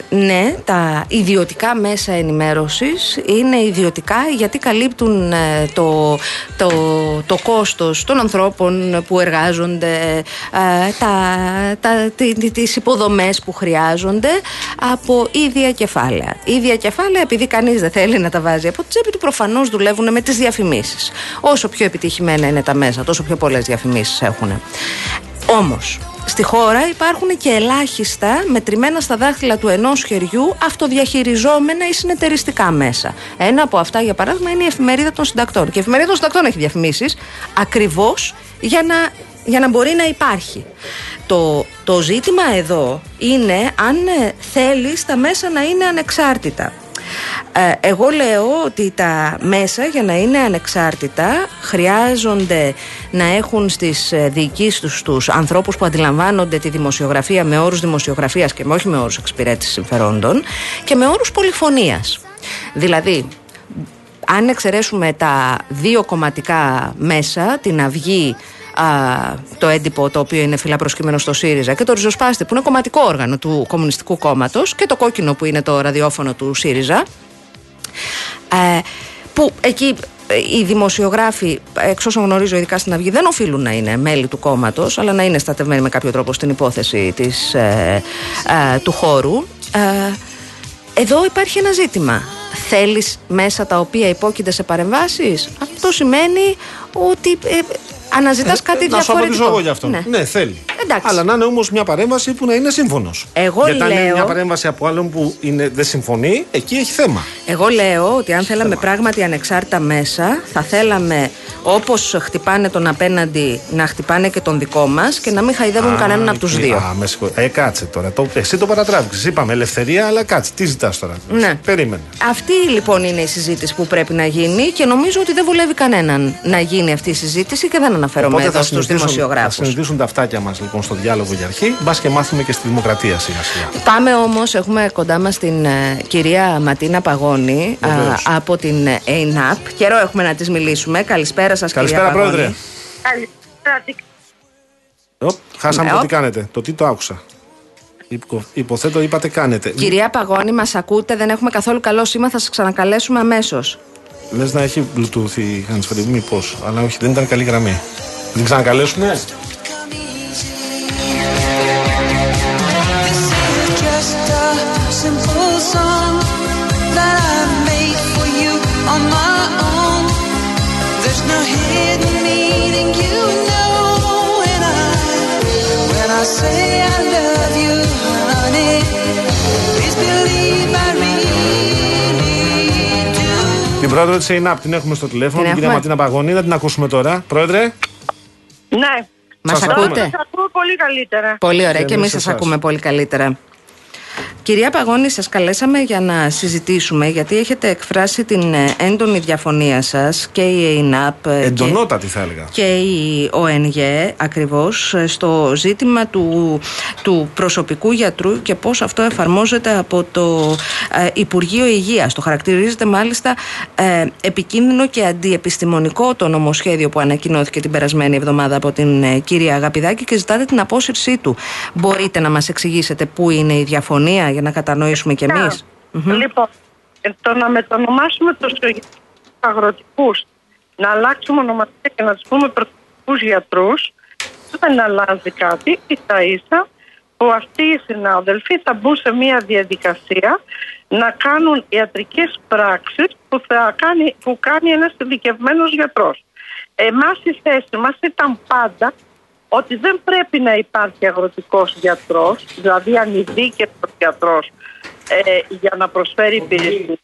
ναι, τα ιδιωτικά μέσα ενημέρωσης είναι ιδιωτικά γιατί καλύπτουν ε, το, το, το κόστος των ανθρώπων που εργάζονται, ε, τα, τα, τι- τι- τις υποδομές που χρειάζονται από ίδια κεφάλαια. Ίδια κεφάλαια επειδή κανείς δεν θέλει να τα βάζει από τη τσέπη του προφανώς δουλεύουν με τις διαφημίσεις. Όσο πιο επιτυχημένα είναι τα μέσα, τόσο πιο πολλές διαφημίσεις έχουν. Όμως, στη χώρα υπάρχουν και ελάχιστα μετρημένα στα δάχτυλα του ενός χεριού αυτοδιαχειριζόμενα ή συνεταιριστικά μέσα. Ένα από αυτά, για παράδειγμα, είναι η εφημερίδα των συντακτών. Και η εφημερίδα των συντακτών έχει διαφημίσεις ακριβώς για να, για να μπορεί να υπάρχει. Το, το ζήτημα εδώ είναι αν ε, θέλεις τα μέσα να είναι ανεξάρτητα. Ε, εγώ λέω ότι τα μέσα για να είναι ανεξάρτητα χρειάζονται να έχουν στις ε, διοικήσεις τους τους ανθρώπους που αντιλαμβάνονται τη δημοσιογραφία με όρους δημοσιογραφίας και με όχι με όρους εξυπηρέτησης συμφερόντων και με όρους πολυφωνίας. Δηλαδή, αν εξαιρέσουμε τα δύο κομματικά μέσα, την Αυγή, α, το έντυπο το οποίο είναι φυλά προσκύμενο στο ΣΥΡΙΖΑ και το ριζοσπάστη που είναι κομματικό όργανο του Κομμουνιστικού Κόμματος και το κόκκινο που είναι το ραδιόφωνο του ΣΥΡΙΖΑ ε, που εκεί ε, οι δημοσιογράφοι, εξ όσων γνωρίζω, ειδικά στην Αυγή, δεν οφείλουν να είναι μέλη του κόμματος, αλλά να είναι στατευμένοι με κάποιο τρόπο στην υπόθεση της, ε, ε, του χώρου. Ε, εδώ υπάρχει ένα ζήτημα. Θέλεις μέσα τα οποία υπόκεινται σε παρεμβάσεις; Αυτό σημαίνει ότι ε, αναζητάς κάτι να σου διαφορετικό. απαντήσω εγώ γι' αυτό. Ναι. Ναι, θέλει. Εντάξει. Αλλά να είναι όμως μια παρέμβαση που να είναι σύμφωνος. Εγώ Γιατί αν είναι λέω- μια παρέμβαση από άλλον που είναι, δεν συμφωνεί, εκεί έχει θέμα. Εγώ λέω ότι αν θέλαμε πράγματι ανεξάρτητα μέσα, θα θέλαμε όπως χτυπάνε τον απέναντι να χτυπάνε και τον δικό μας και να μην χαϊδεύουν κανέναν από τους εκεί- δύο. Α, με συγχωρεί. Ε, κάτσε τώρα. Το, εσύ το παρατράβηξε. Είπαμε ελευθερία, αλλά κάτσε. Τι ζητάς τώρα; Ναι. Περίμενε. Αυτή λοιπόν είναι η συζήτηση που πρέπει να γίνει και νομίζω ότι δεν βολεύει κανέναν να γίνει αυτή η συζήτηση και δεν αναφέρομαι εδώ στους συνηθίσουν- θα δημοσιογράφου. συνηθίσουν τα αυτάκια μας λοιπόν στο διάλογο για αρχή. Μπας και μάθουμε και στη δημοκρατία σιγά σιγά. Πάμε όμως, έχουμε κοντά μας την ε, κυρία Ματίνα Παγώνη α, Βεβαίως. από την ε, ΕΙΝΑΠ. Καιρό έχουμε να της μιλήσουμε. Καλησπέρα σας, κυρία Καλησπέρα, Παγώνη. Πρόεδρε. Καλησπέρα, τι Οπ, χάσαμε Ναι, το οπ. τι κάνετε. Το τι το άκουσα. Υπο- Υποθέτω είπατε κάνετε. Κυρία Παγώνη, μας ακούτε, δεν έχουμε καθόλου καλό σήμα, θα σας ξανακαλέσουμε αμέσως. Λες να έχει Bluetooth η handsfree, μήπως. Αλλά όχι, δεν ήταν καλή γραμμή. Την ξανακαλέσουμε. just a simple song that Την πρόεδρο της ΕΙΝΑΠ την έχουμε στο τηλέφωνο, Την την κυρία έχουμε. Ματίνα Παγωνή, να την ακούσουμε τώρα. Πρόεδρε. Ναι. Μας Σας ακούτε; ακούμε. Σας ακούω πολύ καλύτερα. Πολύ ωραία Και και εμείς εμείς σας εσάς. ακούμε πολύ καλύτερα. Κυρία Παγώνη, σας καλέσαμε για να συζητήσουμε γιατί έχετε εκφράσει την ε, έντονη διαφωνία σας και η ΕΙΝΑΠ ε, και, Εντονότατη θα έλεγα. και η ΟΕΝΓΕ ακριβώς ε, στο ζήτημα του, του προσωπικού γιατρού και πώς αυτό εφαρμόζεται από το ε, Υπουργείο Υγείας. Το χαρακτηρίζεται μάλιστα ε, επικίνδυνο και αντιεπιστημονικό το νομοσχέδιο που ανακοινώθηκε την περασμένη εβδομάδα από την ε, κυρία Αγαπηδάκη και ζητάτε την απόσυρσή του. Μπορείτε να μας εξηγήσετε πού είναι η διαφωνία για να κατανοήσουμε κι εμείς. Μμμ. Λοιπόν, ε, το να μετονομάσουμε τους αγροτικούς, να αλλάξουμε ονομασία και να τους πούμε προσωπικού γιατρούς, δεν αλλάζει κάτι. ίσα ίσα που αυτοί οι συνάδελφοι θα μπουν σε μια διαδικασία να κάνουν ιατρικές πράξεις που, θα κάνει, που κάνει ένας ειδικευμένος γιατρός. Εμάς η θέση μας ήταν πάντα ότι δεν πρέπει να υπάρχει αγροτικός γιατρός, δηλαδή ανειδίκευτος γιατρός ε, για να προσφέρει υπηρεσίες,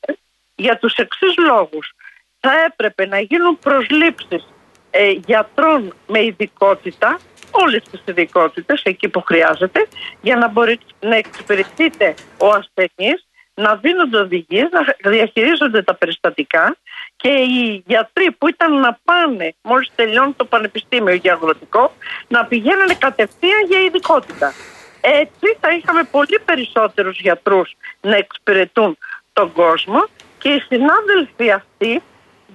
για τους εξής λόγους. Θα έπρεπε να γίνουν προσλήψεις ε, γιατρών με ειδικότητα, όλες τις ειδικότητες εκεί που χρειάζεται, για να μπορεί να εξυπηρετείται ο ασθενής, να δίνονται οδηγίες, να διαχειρίζονται τα περιστατικά και οι γιατροί που ήταν να πάνε μόλις τελειώνει το πανεπιστήμιο για αγροτικό να πηγαίνανε κατευθείαν για ειδικότητα. Έτσι θα είχαμε πολύ περισσότερους γιατρούς να εξυπηρετούν τον κόσμο και οι συνάδελφοι αυτοί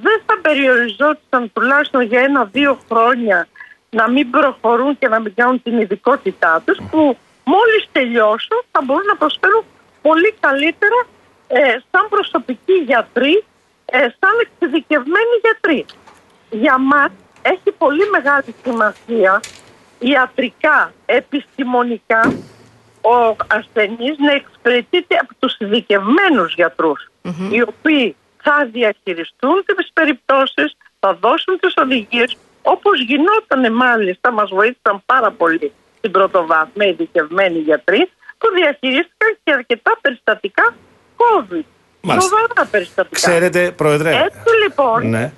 δεν θα περιοριζόταν τουλάχιστον για ένα-δύο χρόνια να μην προχωρούν και να μην κάνουν την ειδικότητά τους που μόλις τελειώσουν θα μπορούν να προσφέρουν πολύ καλύτερα ε, σαν προσωπικοί γιατροί, ε, σαν εξειδικευμένοι γιατροί. Για μας έχει πολύ μεγάλη σημασία ιατρικά, επιστημονικά ο ασθενής να εξυπηρετείται από τους ειδικευμένους γιατρούς, οι οποίοι θα διαχειριστούν τις περιπτώσεις, θα δώσουν τις οδηγίες όπως γινόταν μάλιστα, μας βοήθησαν πάρα πολύ στην πρωτοβάθμια ειδικευμένοι γιατροί που διαχειρίστηκαν και αρκετά περιστατικά COVID. Μάλιστα. Σοβαρά περιστατικά. Ξέρετε, Πρόεδρε. Έτσι λοιπόν, Ναι.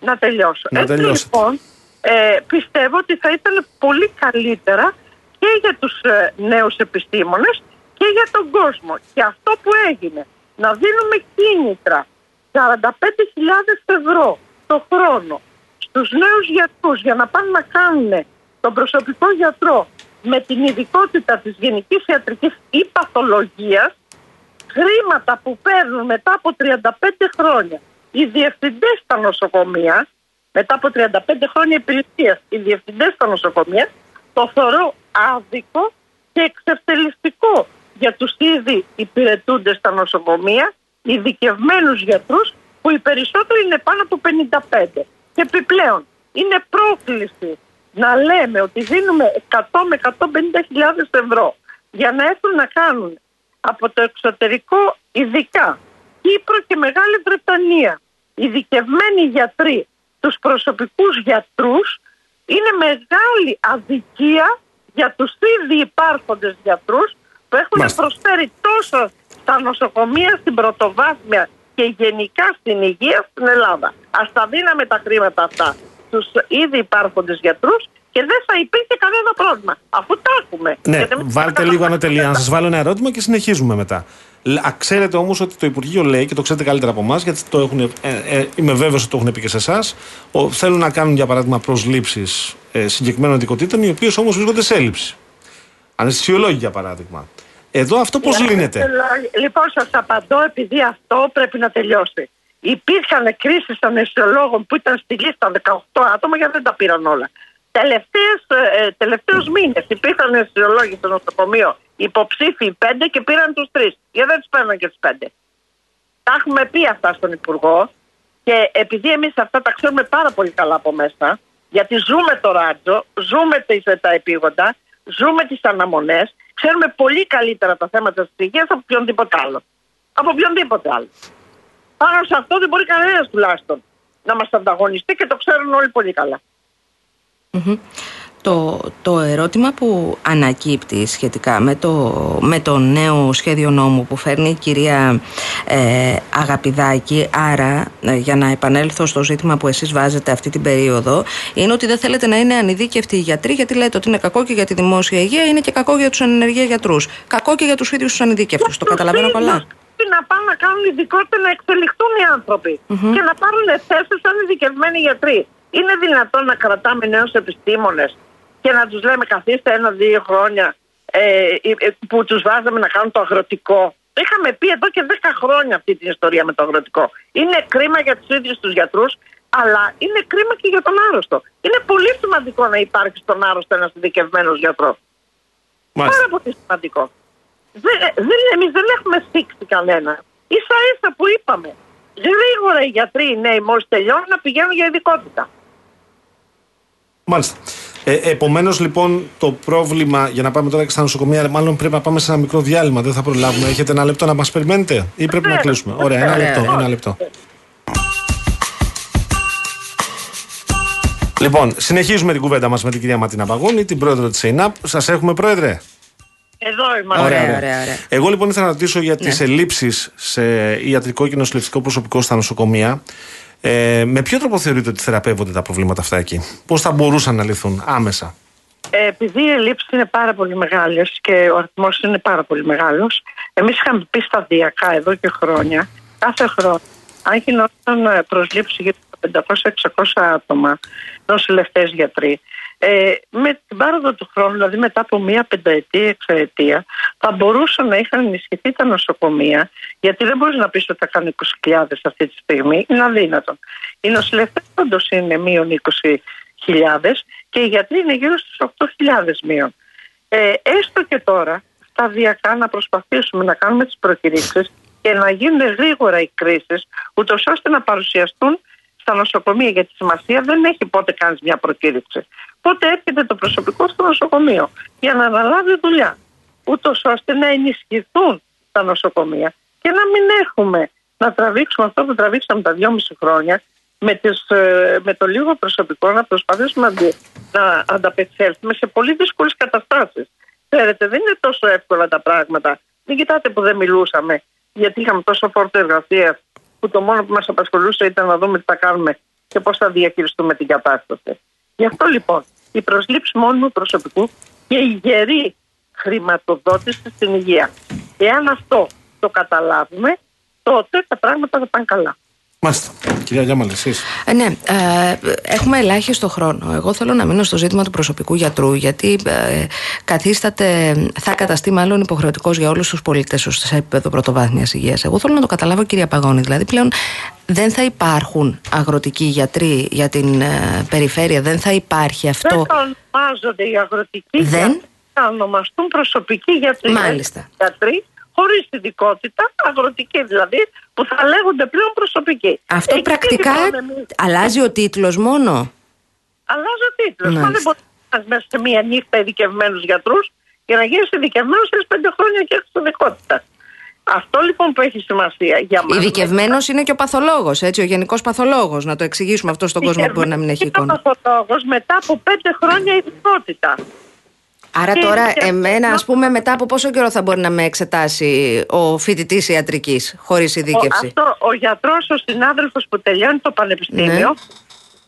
να τελειώσω. Να Έτσι τελειώσετε. λοιπόν, ε, πιστεύω ότι θα ήταν πολύ καλύτερα και για τους ε, νέους επιστήμονες και για τον κόσμο. Και αυτό που έγινε, να δίνουμε κίνητρα 45.000 ευρώ το χρόνο στους νέους γιατρούς για να πάνε να κάνουν τον προσωπικό γιατρό με την ειδικότητα της γενικής ιατρικής ή παθολογίας χρήματα που παίρνουν μετά από 35 χρόνια οι διευθυντές στα νοσοκομεία, μετά από 35 χρόνια υπηρεσίας, οι διευθυντές στα νοσοκομεία, το θεωρώ άδικο και εξευτελιστικό για τους ήδη υπηρετούνται στα νοσοκομεία, ειδικευμένους γιατρούς που οι περισσότεροι είναι πάνω από 55. Και επιπλέον είναι πρόκληση να λέμε ότι δίνουμε 100 με 150 χιλιάδες ευρώ για να έρθουν να κάνουν από το εξωτερικό ειδικά Κύπρο και Μεγάλη Βρετανία ειδικευμένοι γιατροί τους προσωπικούς γιατρούς είναι μεγάλη αδικία για τους ήδη υπάρχοντες γιατρούς που έχουν Μάλιστα. προσφέρει τόσο στα νοσοκομεία, στην πρωτοβάθμια και γενικά στην υγεία στην Ελλάδα. Ας τα δίναμε τα χρήματα αυτά στους ήδη υπάρχοντες γιατρούς και δεν θα υπήρχε κανένα πρόβλημα. Αφού τα έχουμε. Ναι, Γιατί μην βάλτε τα λίγο κάνουμε ανατελεία. Να σας βάλω ένα ερώτημα και συνεχίζουμε μετά. Λ- α, Ξέρετε όμως ότι το Υπουργείο λέει και το ξέρετε καλύτερα από εμάς, γιατί το έχουν, ε, ε, είμαι βέβαιος ότι το έχουν πει και σε εσάς. Θέλουν να κάνουν για παράδειγμα προσλήψεις ε, συγκεκριμένων ειδικοτήτων, οι οποίες όμως βρίσκονται σε έλλειψη. Αναισθησιολόγοι για παράδειγμα. Εδώ αυτό πώς λύνεται; Λοιπόν, σας απαντώ επειδή αυτό πρέπει να τελειώσει. Υπήρχαν κρίσεις αναισθησιολόγων που ήταν στη λίστα 18 άτομα γιατί δεν τα πήραν όλα. Τελευταίες, ε, τελευταίους μήνες υπήρχαν αναισθησιολόγοι στο νοσοκομείο υποψήφοι 5 και πήραν τους 3. Γιατί δεν τους παίρναν και τους 5. Τα έχουμε πει αυτά στον Υπουργό και επειδή εμείς αυτά τα ξέρουμε πάρα πολύ καλά από μέσα, γιατί ζούμε το ράτζο, ζούμε τις- τα επίγοντα, ζούμε τις αναμονές, ξέρουμε πολύ καλύτερα τα θέματα της υγείας από οποιονδήποτε άλλο. Από οποιονδήποτε άλλο. Πάνω σε αυτό δεν μπορεί κανένας τουλάχιστον να μας ανταγωνιστεί και το ξέρουν όλοι πολύ καλά. Μμμ. Το, το ερώτημα που ανακύπτει σχετικά με το, με το νέο σχέδιο νόμου που φέρνει η κυρία ε, Αγαπηδάκη, άρα ε, για να επανέλθω στο ζήτημα που εσείς βάζετε αυτή την περίοδο, είναι ότι δεν θέλετε να είναι ανειδίκευτοι οι γιατροί γιατί λέτε ότι είναι κακό και για τη δημόσια υγεία, είναι και κακό για τους ανενεργεία γιατρούς. Κακό και για τους ίδιους τους ανειδίκευτους. Το Τους καταλαβαίνω ίδιους καλά. πρέπει να πάνε να κάνουν ειδικότητα να εξελιχθούν οι άνθρωποι και να πάρουν θέσεις σαν ειδικευμένοι γιατροί. Είναι δυνατόν να κρατάμε νέους επιστήμονες και να τους λέμε καθίστε ένα-δύο χρόνια ε, ε, ε, που τους βάζαμε να κάνουν το αγροτικό. Το είχαμε πει εδώ και 10 χρόνια αυτή την ιστορία με το αγροτικό. Είναι κρίμα για τους ίδιους τους γιατρούς, αλλά είναι κρίμα και για τον άρρωστο. Είναι πολύ σημαντικό να υπάρχει στον άρρωστο ένας ειδικευμένος γιατρός. Πάρα Μάλιστα. πολύ σημαντικό. Δεν, δεν, εμείς δεν έχουμε θίξει κανένα. Ίσα ίσα που είπαμε. Γρήγορα οι γιατροί οι νέοι μόλις τελειώνουν να πηγαίνουν για ειδικότητα. Μάλιστα. Ε, Επομένως, λοιπόν, το πρόβλημα για να πάμε τώρα και στα νοσοκομεία, μάλλον πρέπει να πάμε σε ένα μικρό διάλειμμα. Δεν θα προλάβουμε. Έχετε ένα λεπτό να μας περιμένετε, ή πρέπει να Βεβαίως. κλείσουμε; Ωραία, ένα Ωραία. λεπτό. Ένα λεπτό. Λοιπόν, συνεχίζουμε την κουβέντα μας με την κυρία Ματίνα Παγούνη, την πρόεδρο της ΕΙΝΑΠ. Σας έχουμε, πρόεδρε; Εδώ είμαστε. Ωραία, ωραία, ωραία. Ναι. Εγώ λοιπόν ήθελα να ρωτήσω για τις ελλείψεις σε ιατρικό και νοσηλευτικό προσωπικό στα νοσοκομεία. Ε, με ποιο τρόπο θεωρείτε ότι θεραπεύονται τα προβλήματα αυτά εκεί, Πώς θα μπορούσαν να λυθούν άμεσα; Ε, επειδή οι ελλείψει είναι πάρα πολύ μεγάλε και ο αριθμός είναι πάρα πολύ μεγάλος, εμείς είχαμε πει σταδιακά εδώ και χρόνια, κάθε χρόνο, αν γινόταν ε, προσλήψη για τα 500-600 άτομα, νοσηλευτές γιατροί, ε, με την πάροδο του χρόνου, δηλαδή μετά από μία πενταετία, εξαετία, θα μπορούσαν να είχαν ενισχυθεί τα νοσοκομεία, γιατί δεν μπορείς να πεις ότι θα κάνουν 20.000 αυτή τη στιγμή, είναι αδύνατο. Οι νοσηλευτές όντως είναι μείον 20.000 και οι γιατροί είναι γύρω στους 8.000 μείον. Ε, έστω και τώρα, σταδιακά να προσπαθήσουμε να κάνουμε τις προκηρύξεις και να γίνουν γρήγορα οι κρίσεις, ούτως ώστε να παρουσιαστούν στα νοσοκομεία. Γιατί σημασία δεν έχει πότε κάνεις μια προκήρυξη. Πότε έρχεται το προσωπικό στο νοσοκομείο για να αναλάβει δουλειά. Ούτως ώστε να ενισχυθούν τα νοσοκομεία και να μην έχουμε να τραβήξουμε αυτό που τραβήξαμε τα δυόμιση χρόνια με, τις, ε, με το λίγο προσωπικό να προσπαθήσουμε να, αντι- να ανταπεξέλθουμε σε πολύ δύσκολες καταστάσεις. Ξέρετε, δεν είναι τόσο εύκολα τα πράγματα. Μην κοιτάτε που δεν μιλούσαμε, γιατί είχαμε τόσο φόρτο εργασίας, που το μόνο που μας απασχολούσε ήταν να δούμε τι θα κάνουμε και πώς θα διαχειριστούμε την κατάσταση. Γι' αυτό λοιπόν η προσλήψη μόνιμου προσωπικού και η γερή χρηματοδότηση στην υγεία. Εάν αυτό το καταλάβουμε, τότε τα πράγματα θα πάνε καλά. Μάλιστα. Κυρία Γιάμαλη, εσείς. Ε, ναι, ε, έχουμε ελάχιστο χρόνο. Εγώ θέλω να μείνω στο ζήτημα του προσωπικού γιατρού, γιατί ε, καθίσταται, θα καταστεί μάλλον υποχρεωτικός για όλους τους πολίτες σε επίπεδο πρωτοβάθμιας υγείας. Εγώ θέλω να το καταλάβω, κυρία Παγώνη. Δηλαδή, πλέον δεν θα υπάρχουν αγροτικοί γιατροί για την ε, περιφέρεια, δεν θα υπάρχει αυτό. Δεν θα ονομάζονται οι αγροτικοί Δεν. γιατροί, θα ονομαστούν προσωπικοί γιατροί. Μάλιστα. Γιατροί χωρίς ειδικότητα, αγροτικοί δηλαδή, που θα λέγονται πλέον προσωπικοί. Αυτό Εκεί πρακτικά λοιπόν εμείς- αλλάζει ο τίτλος μόνο; Αλλάζει ο τίτλος. Μα Μάλιστα. δεν μπορεί να πας μέσα σε μία νύχτα ειδικευμένους γιατρούς για να γίνεις ειδικευμένος σε πέντε χρόνια και έχεις ειδικότητα. Αυτό λοιπόν που έχει σημασία για μας. Ειδικευμένος είναι και ο παθολόγος, έτσι, ο γενικός παθολόγος. Να το εξηγήσουμε αυτό στον κόσμο που μπορεί να μην έχει εικόνα. παθολόγος μετά από πέντε χρόνια ειδικότητα. Άρα Και τώρα, ειδικευμένος- εμένα, ας πούμε, μετά από πόσο καιρό θα μπορεί να με εξετάσει ο φοιτητής ιατρικής χωρίς Ο, ειδίκευση; αυτό, ο γιατρός, ο συνάδελφος που τελειώνει το πανεπιστήμιο, Ναι.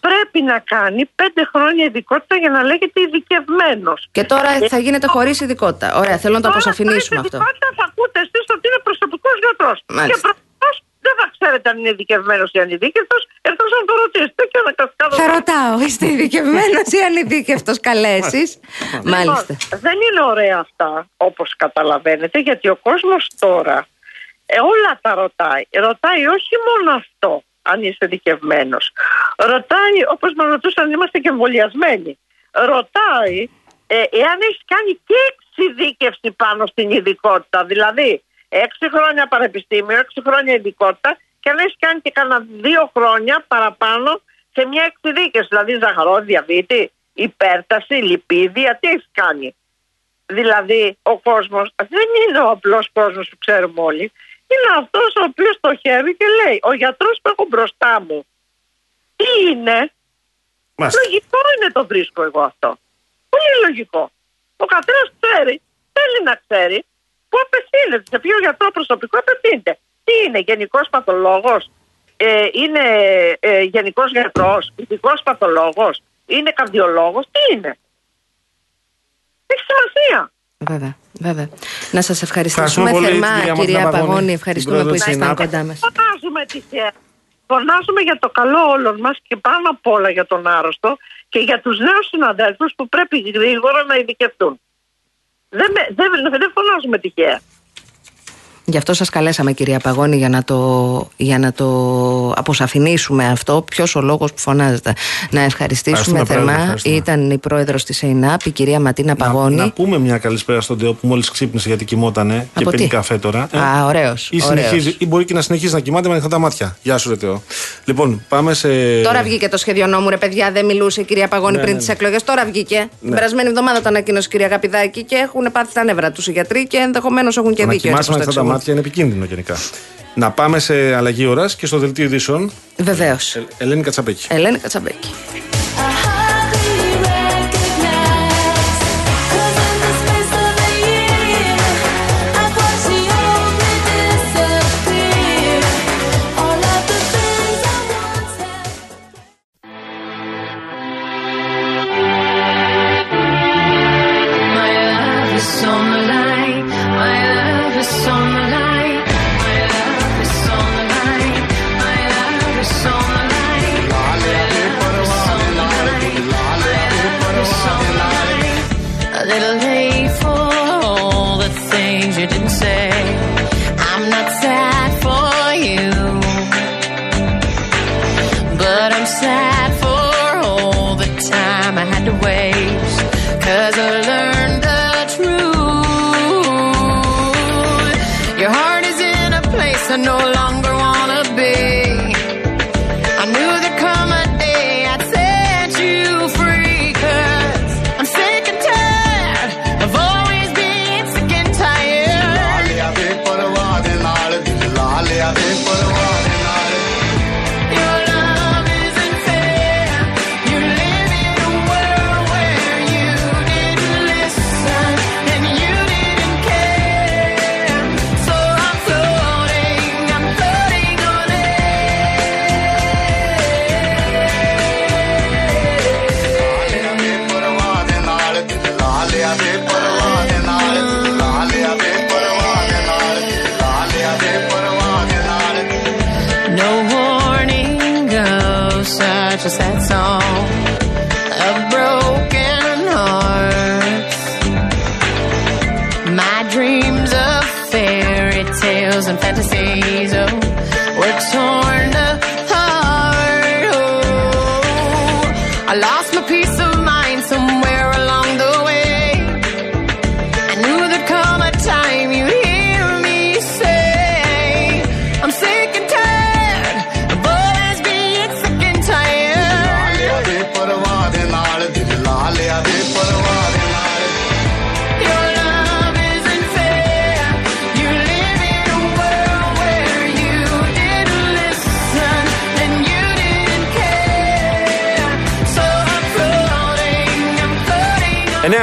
πρέπει να κάνει πέντε χρόνια ειδικότητα για να λέγεται ειδικευμένος. Και τώρα θα γίνεται χωρίς ειδικότητα. Ωραία, θέλω να το αποσαφηνίσουμε αυτό. Ειδικότητα θα ακούτε εσείς ότι είναι προσωπικός γιατρός. Μάλιστα. Και προφανώ δεν θα ξέρετε αν είναι ειδικευμένος ή ανειδίκευτος, εκτό αν το ρωτήσετε και να κασκάδω. Θα ρωτάω, είστε ειδικευμένος ή ανειδίκευτος, καλέ εσείς; Μάλιστα. Λοιπόν, δεν είναι ωραία αυτά, όπως καταλαβαίνετε, γιατί ο κόσμος τώρα ε, όλα τα ρωτάει. Ρωτάει όχι μόνο αυτό, αν είσαι ειδικευμένος. Ρωτάει, όπως με ρωτούσαν, αν είμαστε και εμβολιασμένοι. Ρωτάει ε, εάν έχει κάνει και εξειδίκευση πάνω στην ειδικότητα. Δηλαδή, έξι χρόνια πανεπιστήμιο, έξι χρόνια ειδικότητα, και αν έχει κάνει και κανένα δύο χρόνια παραπάνω σε μια εξειδίκευση. Δηλαδή, ζαχαρός, διαβήτη, υπέρταση, λιπίδια, τι έχεις κάνει. Δηλαδή ο κόσμος δεν είναι ο απλός κόσμος που ξέρουμε όλοι. Είναι αυτός ο οποίος στοχεύει και λέει ο γιατρός που έχω μπροστά μου τι είναι; Μάλιστα. Λογικό είναι το βρίσκω εγώ αυτό. Πολύ λογικό. Ο καθένας ξέρει, θέλει να ξέρει πού απευθύνεται, σε ποιο γιατρό προσωπικό απευθύνεται. Τι είναι, γενικός παθολόγος, ε, είναι ε, γενικός γιατρός, ειδικός παθολόγος, είναι καρδιολόγος, τι είναι. Έχει σημασία. Βέβαια, βέβαια. Να σας ευχαριστήσουμε Ευχαριστούμε πολύ, θερμά, κυρία κυρία Μαρτίνα Παγώνη, Παγώνη. την Ευχαριστούμε πρόεδρο που της ήσασταν ΕΙΝΑΠ. κοντά μας. Φωνάζουμε τυχαία. Φωνάζουμε για το καλό όλων μας και πάνω απ' όλα για τον άρρωστο και για τους νέους συναδέλφους που πρέπει γρήγορα να ειδικευτούν. Δεν, με- δεν, δεν φωνάζουμε τυχαία. Γι' αυτό σας καλέσαμε κυρία Παγώνη για να το, για να το αποσαφηνίσουμε αυτό. Ποιος ο λόγος που φωνάζετε. Να ευχαριστήσουμε Ευχαριστούμε, Πρόεδρε, θερμά. ευχαριστούμε. Ήταν η πρόεδρος της ΕΙΝΑΠ, η κυρία Ματίνα Παγώνη. Να, να πούμε μια καλησπέρα στον Τεό που μόλις ξύπνησε γιατί κοιμότανε και Από πίνει τι; καφέ τώρα. ε. Α, ωραίος, Ή, ωραίος. συνεχίζει, ή μπορεί και να συνεχίζει να κοιμάται με ανοιχτά τα μάτια. Γεια σου, ρε Τεό. Λοιπόν, πάμε σε. Τώρα βγήκε το σχέδιο νόμου, ρε παιδιά. Δεν μιλούσε η κυρία Παγώνη Ναι, πριν ναι, τις ναι. εκλογές. Τώρα βγήκε. Την περασμένη εβδομάδα το ανακοίνωσε η κυρία Αγαπηδάκη και έχουν πάθει τα νεύρα τους οι γιατροί και ενδεχομένως έχουν και Το να δίκιο. Κοιμάσαι έτσι με όπως ανοιχτά το τα εξηγούν. μάτια είναι επικίνδυνο γενικά. Να πάμε σε αλλαγή ώρας και στο δελτίο ειδήσεων. Βεβαίως. Ε, Ελένη Κατσαπέκη. Ελένη Κατσαμπέκη. success.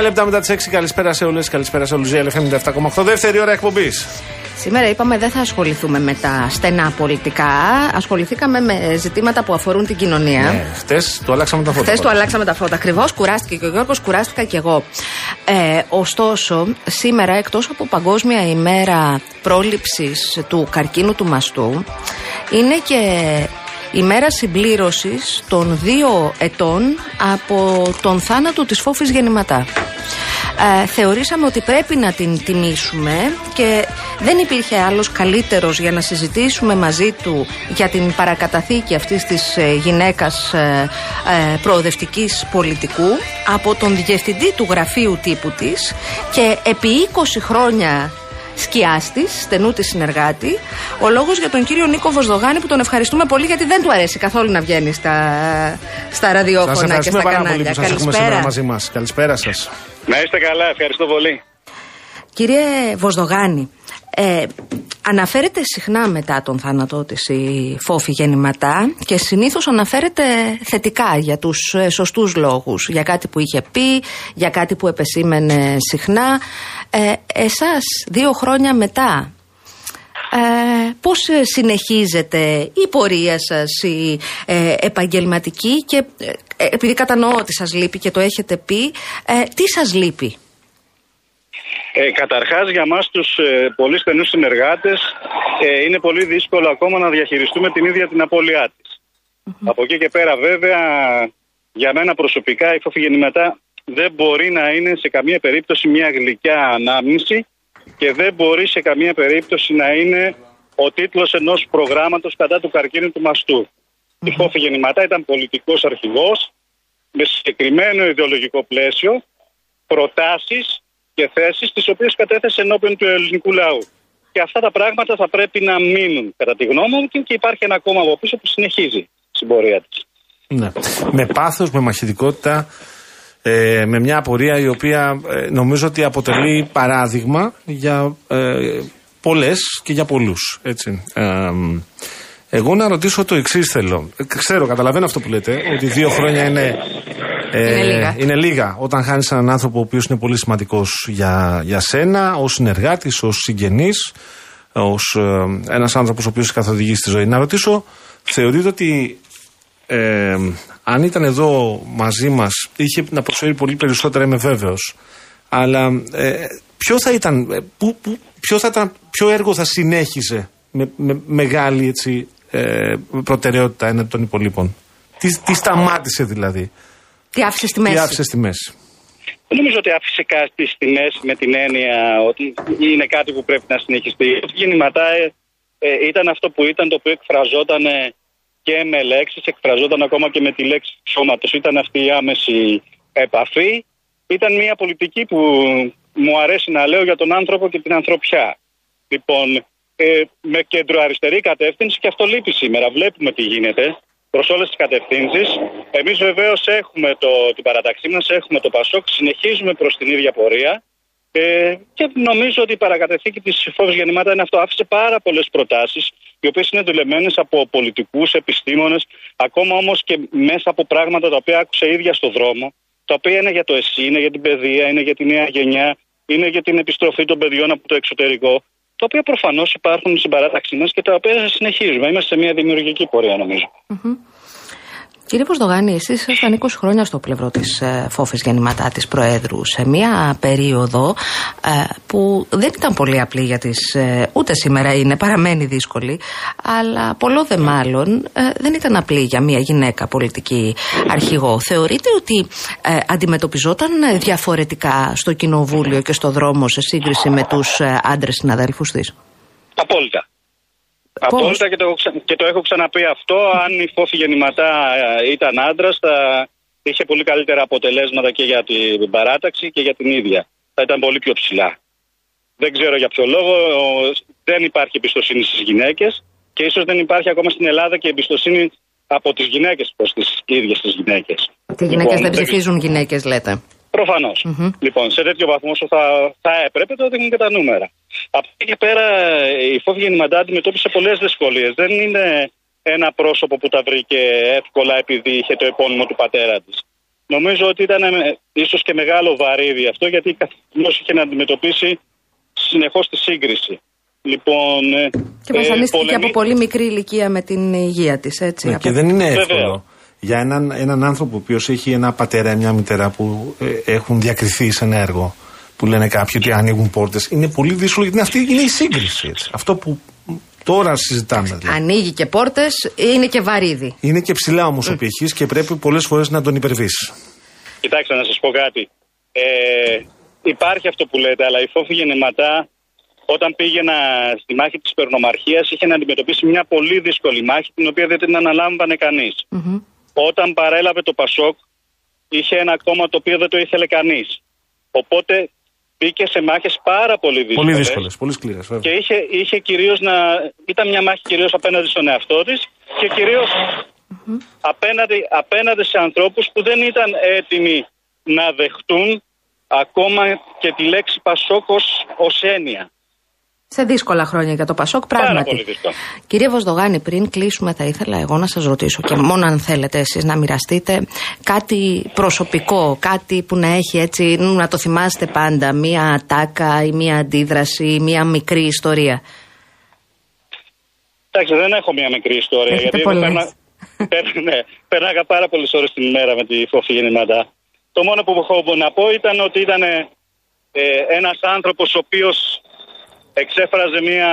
Λεπτά μετά τις 6. Καλησπέρα σε όλες. Καλησπέρα σε όλους. GLFM 97,8. Δεύτερη ώρα εκπομπής. Σήμερα είπαμε δεν θα ασχοληθούμε με τα στενά πολιτικά. Ασχοληθήκαμε με ζητήματα που αφορούν την κοινωνία. Ναι, Χτε το αλλάξαμε τα φώτα. Χθες το αλλάξαμε τα φώτα. Ακριβώς κουράστηκε και ο Γιώργος, κουράστηκα και εγώ. Ε, ωστόσο, σήμερα, εκτός από Παγκόσμια ημέρα πρόληψης του καρκίνου του μαστού, είναι και η μέρα συμπλήρωσης των δύο ετών από τον θάνατο της Φόφης Γεννηματά. Ε, θεωρήσαμε ότι πρέπει να την τιμήσουμε και δεν υπήρχε άλλος καλύτερος για να συζητήσουμε μαζί του για την παρακαταθήκη αυτής της ε, γυναίκας ε, ε, προοδευτικής πολιτικού από τον διευθυντή του γραφείου τύπου της και επί 20 χρόνια σκιάς της, στενού της συνεργάτη. Ο λόγος για τον κύριο Νίκο Βοσδογάνη που τον ευχαριστούμε πολύ γιατί δεν του αρέσει καθόλου να βγαίνει στα, στα Σας ραδιόφωνα και ευχαριστούμε στα πάρα πολύ κανάλια. που σας έχουμε σήμερα μαζί μας. Καλησπέρα σας. Να είστε καλά, ευχαριστώ πολύ. Κύριε Βοσδογάνη, ε, αναφέρεται συχνά μετά τον θάνατό της η Φόφη Γεννηματά και συνήθως αναφέρεται θετικά για τους ε, σωστούς λόγους, για κάτι που είχε πει, για κάτι που επεσήμενε συχνά. Ε, εσάς δύο χρόνια μετά ε, πώς ε, συνεχίζεται η πορεία σας, η ε, επαγγελματική και ε, επειδή κατανοώ ότι σας λείπει και το έχετε πει, ε, τι σας λείπει; Ε, καταρχάς για μας τους ε, πολύ στενούς συνεργάτες ε, είναι πολύ δύσκολο ακόμα να διαχειριστούμε την ίδια την απώλειά της. Από εκεί και πέρα βέβαια για μένα προσωπικά η φόφη γεννηματά δεν μπορεί να είναι σε καμία περίπτωση μια γλυκιά ανάμνηση και δεν μπορεί σε καμία περίπτωση να είναι ο τίτλος ενός προγράμματος κατά του καρκίνου του μαστού. Η Φόφη Γεννηματά ήταν πολιτικός αρχηγός με συγκεκριμένο ιδεολογικό πλαίσιο, προτάσεις και θέσεις τις οποίες κατέθεσε ενώπιον του ελληνικού λαού. Και αυτά τα πράγματα θα πρέπει να μείνουν κατά τη γνώμη μου και υπάρχει ένα κόμμα από πίσω που συνεχίζει στην πορεία της. Ναι. Με πάθος, με μαχητικότητα, ε, με μια απορία η οποία ε, νομίζω ότι αποτελεί παράδειγμα για ε, πολλές και για πολλούς. Έτσι. Ε, εγώ να ρωτήσω το εξής θέλω. Ε, Ξέρω, καταλαβαίνω αυτό που λέτε, ότι δύο χρόνια είναι, ε, Είναι λίγα. είναι λίγα. Όταν χάνεις έναν άνθρωπο ο οποίος είναι πολύ σημαντικός για, για σένα, ως συνεργάτης, ως συγγενής, ως ε, ένας άνθρωπος ο οποίος σε καθοδηγεί στη ζωή. Να ρωτήσω, θεωρείτε ότι ε, αν ήταν εδώ μαζί μας είχε να προσφέρει πολύ περισσότερα είμαι βέβαιος αλλά ε, ποιο θα ήταν ε, που, που, ποιο, θα ήταν, ποιο έργο θα συνέχιζε με, με μεγάλη έτσι, ε, προτεραιότητα έναντι των υπολείπων; Τι, τι σταμάτησε δηλαδή; Τι άφησες στη τι μέση. άφησες στη μέση; Δεν νομίζω ότι άφησε κάτι στη μέση με την έννοια ότι είναι κάτι που πρέπει να συνεχιστεί. Η γεννηματά ε, ε, ήταν αυτό που ήταν, το οποίο εκφραζόταν ε, και με λέξεις, εκφραζόταν ακόμα και με τη λέξη σώματος. Ήταν αυτή η άμεση επαφή. Ήταν μια πολιτική που μου αρέσει να λέω για τον άνθρωπο και την ανθρωπιά. Λοιπόν, ε, με κέντρο αριστερή κατεύθυνση και αυτό λείπει σήμερα. Βλέπουμε τι γίνεται προς όλες τις κατευθύνσεις. Εμείς βεβαίως έχουμε το, την παραταξή μας, έχουμε το Πασόκ, συνεχίζουμε προς την ίδια πορεία. Ε, και νομίζω ότι η παρακαταθήκη της Φόβης Γεννημάτα είναι αυτό. Άφησε πάρα πολλές προτάσεις, οι οποίες είναι δουλεμένες από πολιτικούς, επιστήμονες, ακόμα όμως και μέσα από πράγματα τα οποία άκουσε ίδια στο δρόμο, τα οποία είναι για το ΕΣΥ, είναι για την παιδεία, είναι για τη νέα γενιά, είναι για την επιστροφή των παιδιών από το εξωτερικό, τα οποία προφανώς υπάρχουν στην παράταξή μας και τα οποία συνεχίζουμε. Είμαστε σε μια δημιουργική πορεία, νομίζω. Κύριε Βοσδογάνη, εσείς ήσασταν 20 χρόνια στο πλευρό της ε, Φόφης Γεννηματά της Προέδρου σε μια περίοδο ε, που δεν ήταν πολύ απλή για τις, ε, ούτε σήμερα είναι, παραμένει δύσκολη, αλλά πολλό δε μάλλον ε, δεν ήταν απλή για μια γυναίκα πολιτική αρχηγό. Θεωρείτε ότι ε, αντιμετωπιζόταν διαφορετικά στο κοινοβούλιο και στο δρόμο σε σύγκριση με τους ε, άντρες συναδέλφους της; Απόλυτα. Πώς; Απόλυτα και το, έχω ξα- και το έχω ξαναπεί αυτό. Αν η Φόφη γεννηματά ε, ήταν άντρας, θα είχε πολύ καλύτερα αποτελέσματα και για την παράταξη και για την ίδια. Θα ήταν πολύ πιο ψηλά. Δεν ξέρω για ποιο λόγο. ο- Δεν υπάρχει εμπιστοσύνη στις γυναίκες και ίσως δεν υπάρχει ακόμα στην Ελλάδα και εμπιστοσύνη από τις γυναίκες προς τις ίδιες τις γυναίκες. Και οι γυναίκες δεν ψηφίζουν γυναίκες λέτε. Προφανώς. Λοιπόν, σε τέτοιο βαθμό όσο θα, θα έπρεπε, το δείχνουν και τα νούμερα. Από εκεί και πέρα, η Φόβη Γεννηματά αντιμετώπισε πολλές δυσκολίες. Δεν είναι ένα πρόσωπο που τα βρήκε εύκολα επειδή είχε το επώνυμο του πατέρα της. Νομίζω ότι ήταν ίσως και μεγάλο βαρύδι αυτό, γιατί καθημερινώ είχε να αντιμετωπίσει συνεχώς τη σύγκριση. Λοιπόν. ε, Και βασανίστηκε πολεμεί- από πολύ μικρή ηλικία με την υγεία της, έτσι. Ναι, από- και δεν είναι Βέβαια. Εύκολο για έναν, έναν άνθρωπο ο οποίος έχει ένα πατέρα, μια μητέρα που ε, έχουν διακριθεί σε ένα έργο που λένε κάποιοι ότι ανοίγουν πόρτες. Είναι πολύ δύσκολο γιατί αυτή είναι η σύγκριση. Έτσι. Αυτό που τώρα συζητάμε. Δηλαδή. Ανοίγει και πόρτες, είναι και βαρύδι. Είναι και ψηλά όμως ο πύχης και πρέπει πολλές φορές να τον υπερβείς. Κοιτάξτε να σας πω κάτι. Ε, υπάρχει αυτό που λέτε, αλλά η Φόφη Γεννηματά όταν πήγαινα στη μάχη της Περνομαρχίας είχε να αντιμετωπίσει μια πολύ δύσκολη μάχη την οποία δεν την αναλάμβανε κανείς. Όταν παρέλαβε το Πασόκ είχε ένα κόμμα το οποίο δεν το ήθελε κανείς. Οπότε μπήκε σε μάχες πάρα πολύ δύσκολες. Πολύ δύσκολες, πολύ σκληρές. Και είχε, είχε κυρίως να... Ήταν μια μάχη κυρίως απέναντι στον εαυτό της και κυρίως απέναντι, απέναντι σε ανθρώπους που δεν ήταν έτοιμοι να δεχτούν ακόμα και τη λέξη Πασόκ ως, ως έννοια. Σε δύσκολα χρόνια για το Πασόκ, Πάρα πράγματι. πολύ δύσκολο. Κύριε Βοσδογάνη, πριν κλείσουμε, θα ήθελα εγώ να σας ρωτήσω και μόνο αν θέλετε εσείς να μοιραστείτε κάτι προσωπικό, κάτι που να έχει έτσι, να το θυμάστε πάντα, μία ατάκα ή μία αντίδραση ή μία μικρή ιστορία. Εντάξει, δεν έχω μια μικρή ιστορία. Έχετε γιατί εγώ πολλές. περνά, πέρ- ναι, περνάγα πάρα πολλές ώρες την ημέρα με τη φόφη γεννηματά. Το μόνο που έχω να πω ήταν ότι ήταν ε, ένας άνθρωπος ο οποίος εξέφραζε μια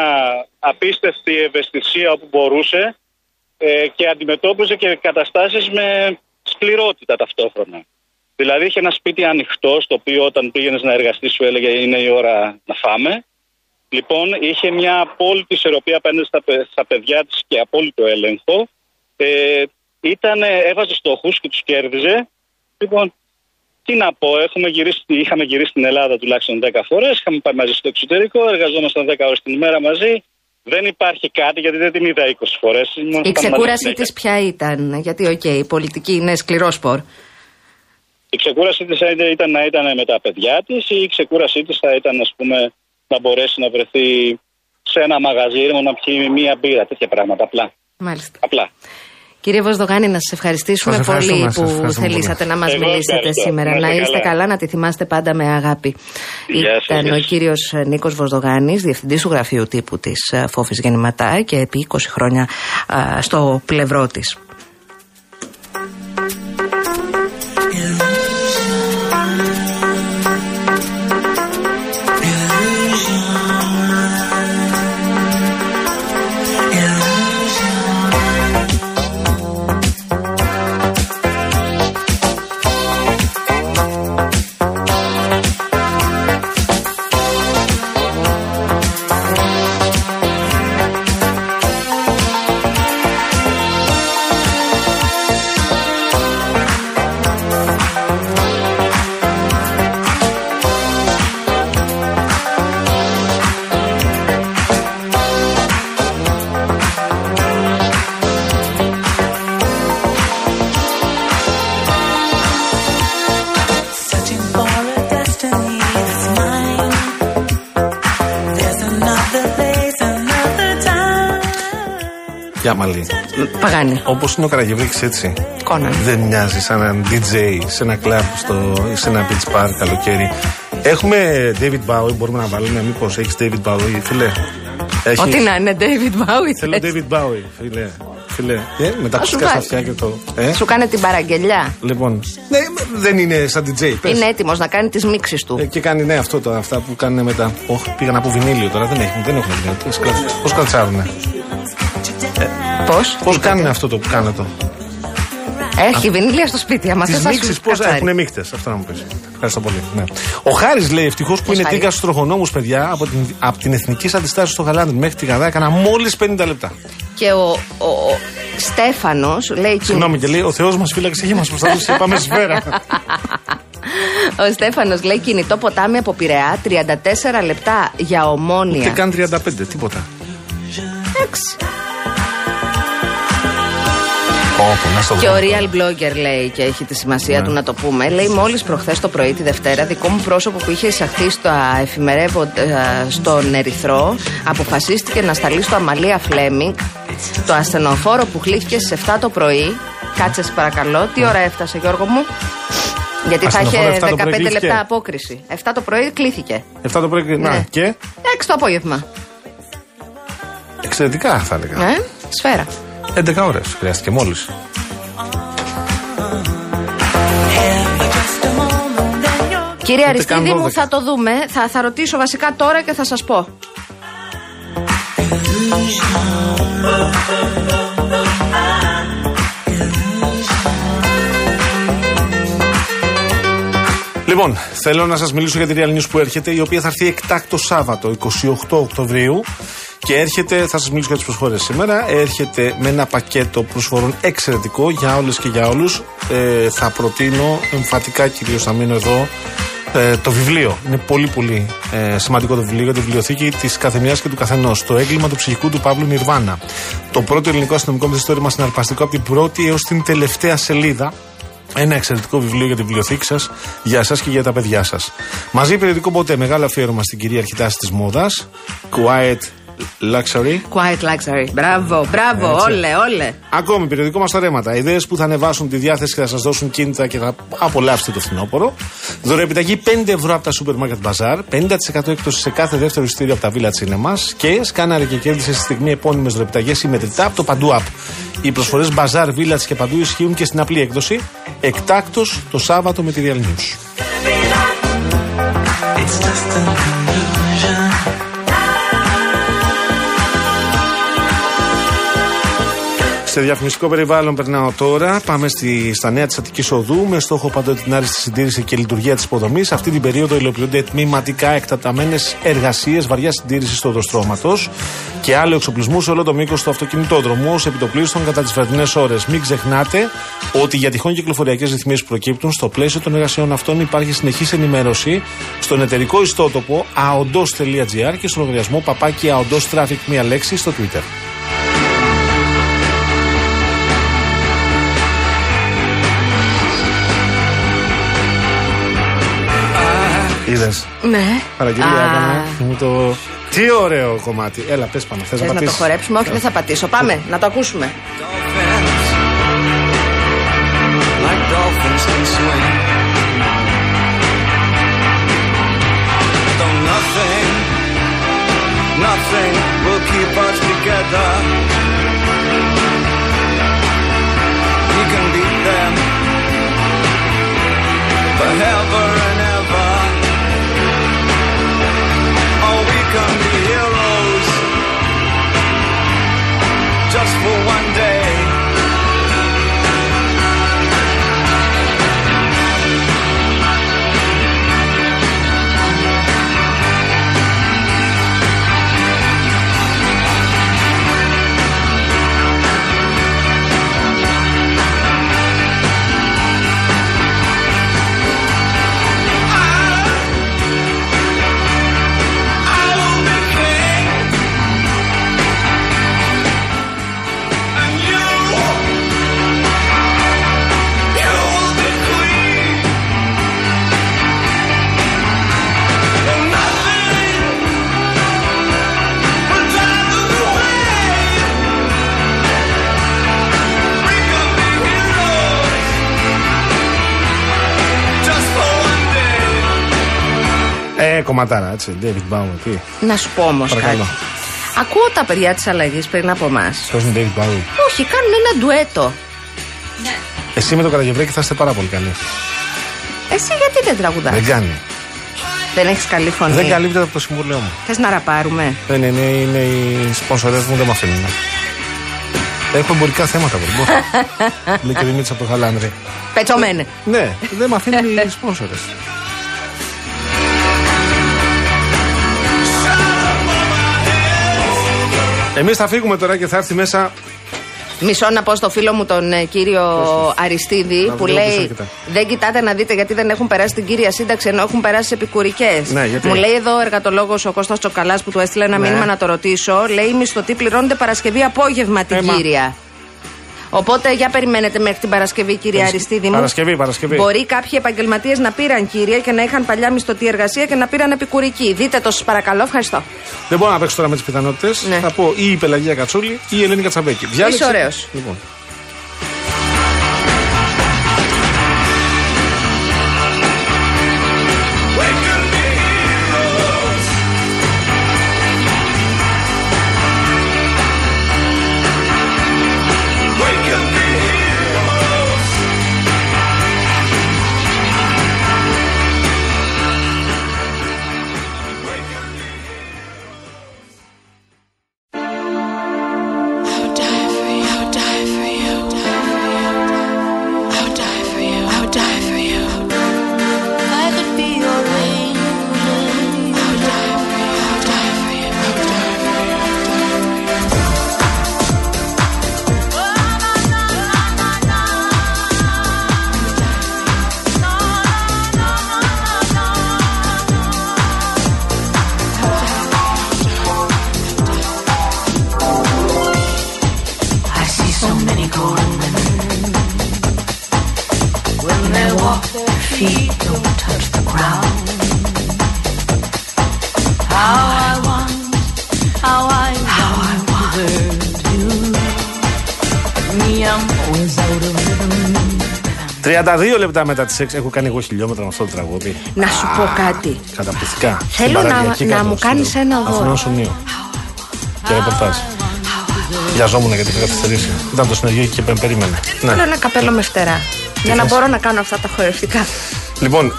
απίστευτη ευαισθησία όπου μπορούσε ε, και αντιμετώπιζε και καταστάσεις με σκληρότητα ταυτόχρονα. Δηλαδή είχε ένα σπίτι ανοιχτό, στο οποίο όταν πήγαινες να εργαστείς σου έλεγε είναι η ώρα να φάμε. Λοιπόν, είχε μια απόλυτη ισορροπία απέναντι στα, παι- στα παιδιά της και απόλυτο έλεγχο. Ε, ήτανε, έβαζε στόχους και τους κέρδιζε. Λοιπόν, τι να πω, έχουμε γυρίσει, είχαμε γυρίσει στην Ελλάδα τουλάχιστον 10 φορές. Είχαμε πάει μαζί στο εξωτερικό, εργαζόμασταν 10 ώρες την ημέρα μαζί. Δεν υπάρχει κάτι γιατί δεν την είδα 20 φορές. Η ξεκούρασή της ποια ήταν, γιατί, οκ, η πολιτική είναι σκληρό σπορ. Η ξεκούρασή της ήταν να ήταν με τα παιδιά της ή η ξεκούρασή της θα ήταν, ας πούμε, να μπορέσει να βρεθεί σε ένα μαγαζί ήρεμο να πιει μία μπύρα, τέτοια πράγματα. Απλά. Μάλιστα. Απλά. Κύριε Βοσδογάνη, να σας ευχαριστήσουμε Σας πολύ ευχαριστούμε, σας που ευχαριστούμε θελήσατε να μας Εγώ μιλήσετε ευχαριστώ. σήμερα. Να Να είστε είστε καλά. καλά. να τη θυμάστε πάντα με αγάπη. Γεια σας, Ήταν γεια ο σας. κύριος Νίκος Βοσδογάνη, διευθυντής του γραφείου τύπου της Φόφης Γεννηματά και επί 20 χρόνια α, στο πλευρό της. Time. Για μαλλί. Παγάνη. Όπως είναι ο Καραγευρίκη έτσι. Κόναν. Δεν μοιάζει σαν έναν DJ σε ένα κλαμπ στο, ή σε ένα beach bar καλοκαίρι. Έχουμε David Bowie, μπορούμε να βάλουμε. Μήπως έχεις David Bowie, φίλε; Έχεις; Ό,τι να είναι, David Bowie. Θέλω θες. David Bowie, φίλε. φίλε. Ε, με τα Θα σου ακουστικά στα βάλει. αυτιά και το. Ε, Σου κάνει την παραγγελιά. λοιπόν. Ναι, δεν είναι σαν DJ. Πες. Είναι έτοιμος να κάνει τις μίξεις του. Ε, και κάνει ναι αυτό το, αυτά που κάνουν μετά. Όχι, πήγαν από βινίλιο τώρα, δεν έχουν, δεν έχουν βινίλιο. Πώς καλτσάρουνε. Πώς; Πώς κάνουν αυτό το που κάνετε; Έχει βινίλια στο σπίτι, άμα Τις θες να σου μίξει πώ κατσάρει. έχουν μίχτε. Αυτό να μου πεις. Ευχαριστώ πολύ. Ναι. Ο Χάρης λέει ευτυχώς που Πώς είναι Χάρη; τίγκα στους τροχονόμους, παιδιά, από την, από την εθνική αντιστάση στο Γαλάντι μέχρι τη Γαδά έκανα μόλις 50 λεπτά. Και ο, ο, ο Στέφανος λέει. Συγγνώμη και λέει: Ο Θεός μας φύλαξε και μας προστάτευσε και πάμε σφαίρα. Ο Στέφανος λέει κινητό ποτάμι από Πειραιά 34 λεπτά για Ούτε ομόνια. καν 35, τίποτα. Εντάξει. Όπω, να στο Και ο δω. real blogger λέει και έχει τη σημασία Ναι. του να το πούμε. Λέει μόλις προχθές το πρωί τη Δευτέρα, δικό μου πρόσωπο που είχε εισαχθεί στα εφημερεύοντα στον Ερυθρό, αποφασίστηκε να σταλεί στο Αμαλία Φλέμινγκ. Το ασθενοφόρο που χλήθηκε στις 7 το πρωί. Κάτσε σε παρακαλώ, τι ώρα έφτασε Γιώργο μου; Γιατί θα Ασθενοφόρο είχε 7 το πρωί 15 κλείθηκε. λεπτά απόκριση. 7 το πρωί κλείθηκε. 7 το πρωί. Ναι. Να, και; 6 το απόγευμα. εξαιρετικά θα έλεγα. Ε, σφαίρα. 11 ώρες χρειάστηκε μόλις. Κύριε καν Αριστίδη μου, 12. θα το δούμε. Θα, θα ρωτήσω βασικά τώρα και θα σας πω. Λοιπόν, θέλω να σας μιλήσω για τη Real News που έρχεται, η οποία θα έρθει εκτάκτο Σάββατο, 28 Οκτωβρίου. Και έρχεται, θα σας μιλήσω για τις προσφορές σήμερα. Έρχεται με ένα πακέτο προσφορών εξαιρετικό για όλες και για όλους. Ε, θα προτείνω εμφατικά κυρίως να μείνω εδώ ε, το βιβλίο. Είναι πολύ πολύ ε, σημαντικό το βιβλίο για τη βιβλιοθήκη της καθεμιάς και του καθενός. Το έγκλημα του ψυχικού του Παύλου Νιρβάνα. Το πρώτο ελληνικό αστυνομικό μυθιστόρημα συναρπαστικό από την πρώτη έως την τελευταία σελίδα. Ένα εξαιρετικό βιβλίο για τη βιβλιοθήκη σας, για εσάς και για τα παιδιά σας. Μαζί περιοδικό ποτέ, μεγάλο αφιέρωμα στην κυρίαρχη τάση της μόδας. Quiet Luxury. Quiet luxury. Μπράβο, μπράβο, Έτσι. όλε, όλε. Ακόμη, περιοδικό μας τα ρέματα. Ιδέες που θα ανεβάσουν τη διάθεση και θα σας δώσουν κίνητα και θα απολαύσετε το φθινόπωρο. Δωρεοπιταγή 5 ευρώ από τα Supermarket Bazaar. 50% έκπτωση σε κάθε δεύτερο ειστήριο από τα Villa Cinemas. Και σκάναρε και κέρδισε στη στιγμή επώνυμες δωρεοπιταγέ ή μετρητά από το Παντού App. Οι προσφορές Bazaar, Village και Παντού ισχύουν και στην απλή έκδοση. Εκτάκτο το Σάββατο με τη Real News. Σε διαφημιστικό περιβάλλον περνάω τώρα. Πάμε στη, στα νέα της Αττικής Οδού με στόχο πάντοτε την άριστη συντήρηση και λειτουργία της υποδομής. Αυτή την περίοδο υλοποιούνται τμήματικά εκταταμένε εργασίες βαριά συντήρηση του οδοστρώματος και άλλου εξοπλισμού σε όλο το μήκος του αυτοκινητόδρομου ως επιτοπλίστων κατά τις βραδινέ ώρες. Μην ξεχνάτε ότι για τυχόν κυκλοφοριακές ρυθμίσεις που προκύπτουν στο πλαίσιο των εργασιών αυτών υπάρχει συνεχής ενημέρωση στον εταιρικό ιστότοπο aondos.gr και στον λογαριασμό παπάκι aondos traffic μία λέξη στο Twitter. Είδες. Ναι. Παραγγελία Α, έκανα και μου το. Τι ωραίο κομμάτι. Έλα, πες πάνω. Θες Θες να να το πατήσεις; χορέψουμε, όχι δεν θα πατήσω. Πάμε, να το ακούσουμε. like dolphins can swim. Though nothing, nothing will keep us together. We can beat them forever and ever. For one κομματάρα, έτσι. David Bowie, τι. Να σου πω όμως κάτι. Παρακαλώ. Ακούω τα παιδιά της αλλαγής πριν από εμάς. Ποιο είναι David Bowie. Όχι, κάνουν ένα ντουέτο. Εσύ με το Καραγευρέκι θα είστε πάρα πολύ καλοί. Εσύ γιατί δεν τραγουδάς; Δεν κάνει. Δεν έχεις καλή φωνή. Δεν καλύπτεται από το συμβουλίο μου. Θες να ραπάρουμε; Δεν είναι, είναι οι σπονσορές μου, δεν με αφήνουν. Έχω εμπορικά θέματα, μπορεί. Λέει και ο Δημήτρης από το Χαλάνδρη. Πετσομένε. Ναι, δεν με αφήνουν οι σπόνσορε. Εμείς θα φύγουμε τώρα και θα έρθει μέσα. Μισό να πω στο φίλο μου τον ε, κύριο Αριστίδη Να που βγάλω πίσω, λέει κοιτά. Δεν κοιτάτε να δείτε γιατί δεν έχουν περάσει την κύρια σύνταξη ενώ έχουν περάσει επικουρικές. Ναι, γιατί; Μου λέει εδώ ο εργατολόγος ο Κώστας Τσοκαλάς που του έστειλε ένα Ναι. μήνυμα να το ρωτήσω. Λέει οι μισθωτοί πληρώνονται Παρασκευή απόγευμα την Ε, μα. κύρια. Οπότε για περιμένετε μέχρι την Παρασκευή, κύριε Παρασκε- Αριστίδη μου. Παρασκευή, Παρασκευή. Μπορεί κάποιοι επαγγελματίες να πήραν κύρια και να είχαν παλιά μισθωτή εργασία και να πήραν επικουρική. Δείτε το, σας παρακαλώ. Ευχαριστώ. Δεν μπορώ να παίξω τώρα με τις πιθανότητες. Ναι. Θα πω ή η Πελαγία Κατσούλη ή η Ελένη Κατσαμπέκη. Διάλεξε. ωραίος. Λοιπόν. Λεπτά μετά τις 6 έχω κάνει εγώ χιλιόμετρα με αυτό το τραγούδι. Να σου πω κάτι. Καταπληκτικά. Θέλω Στην να- παραλιακή να κάτω, μου στο κάνεις ένα δώρο. Αθηνών Σουνίου. Και ρεπορτάζ. Βιαζόμουν γιατί είχα καθυστερήσει. Ήταν το συνεργείο και με περίμενε. Ναι. Θέλω ένα καπέλο με φτερά. Για να θες; μπορώ να κάνω αυτά τα χορευτικά. Λοιπόν, ε,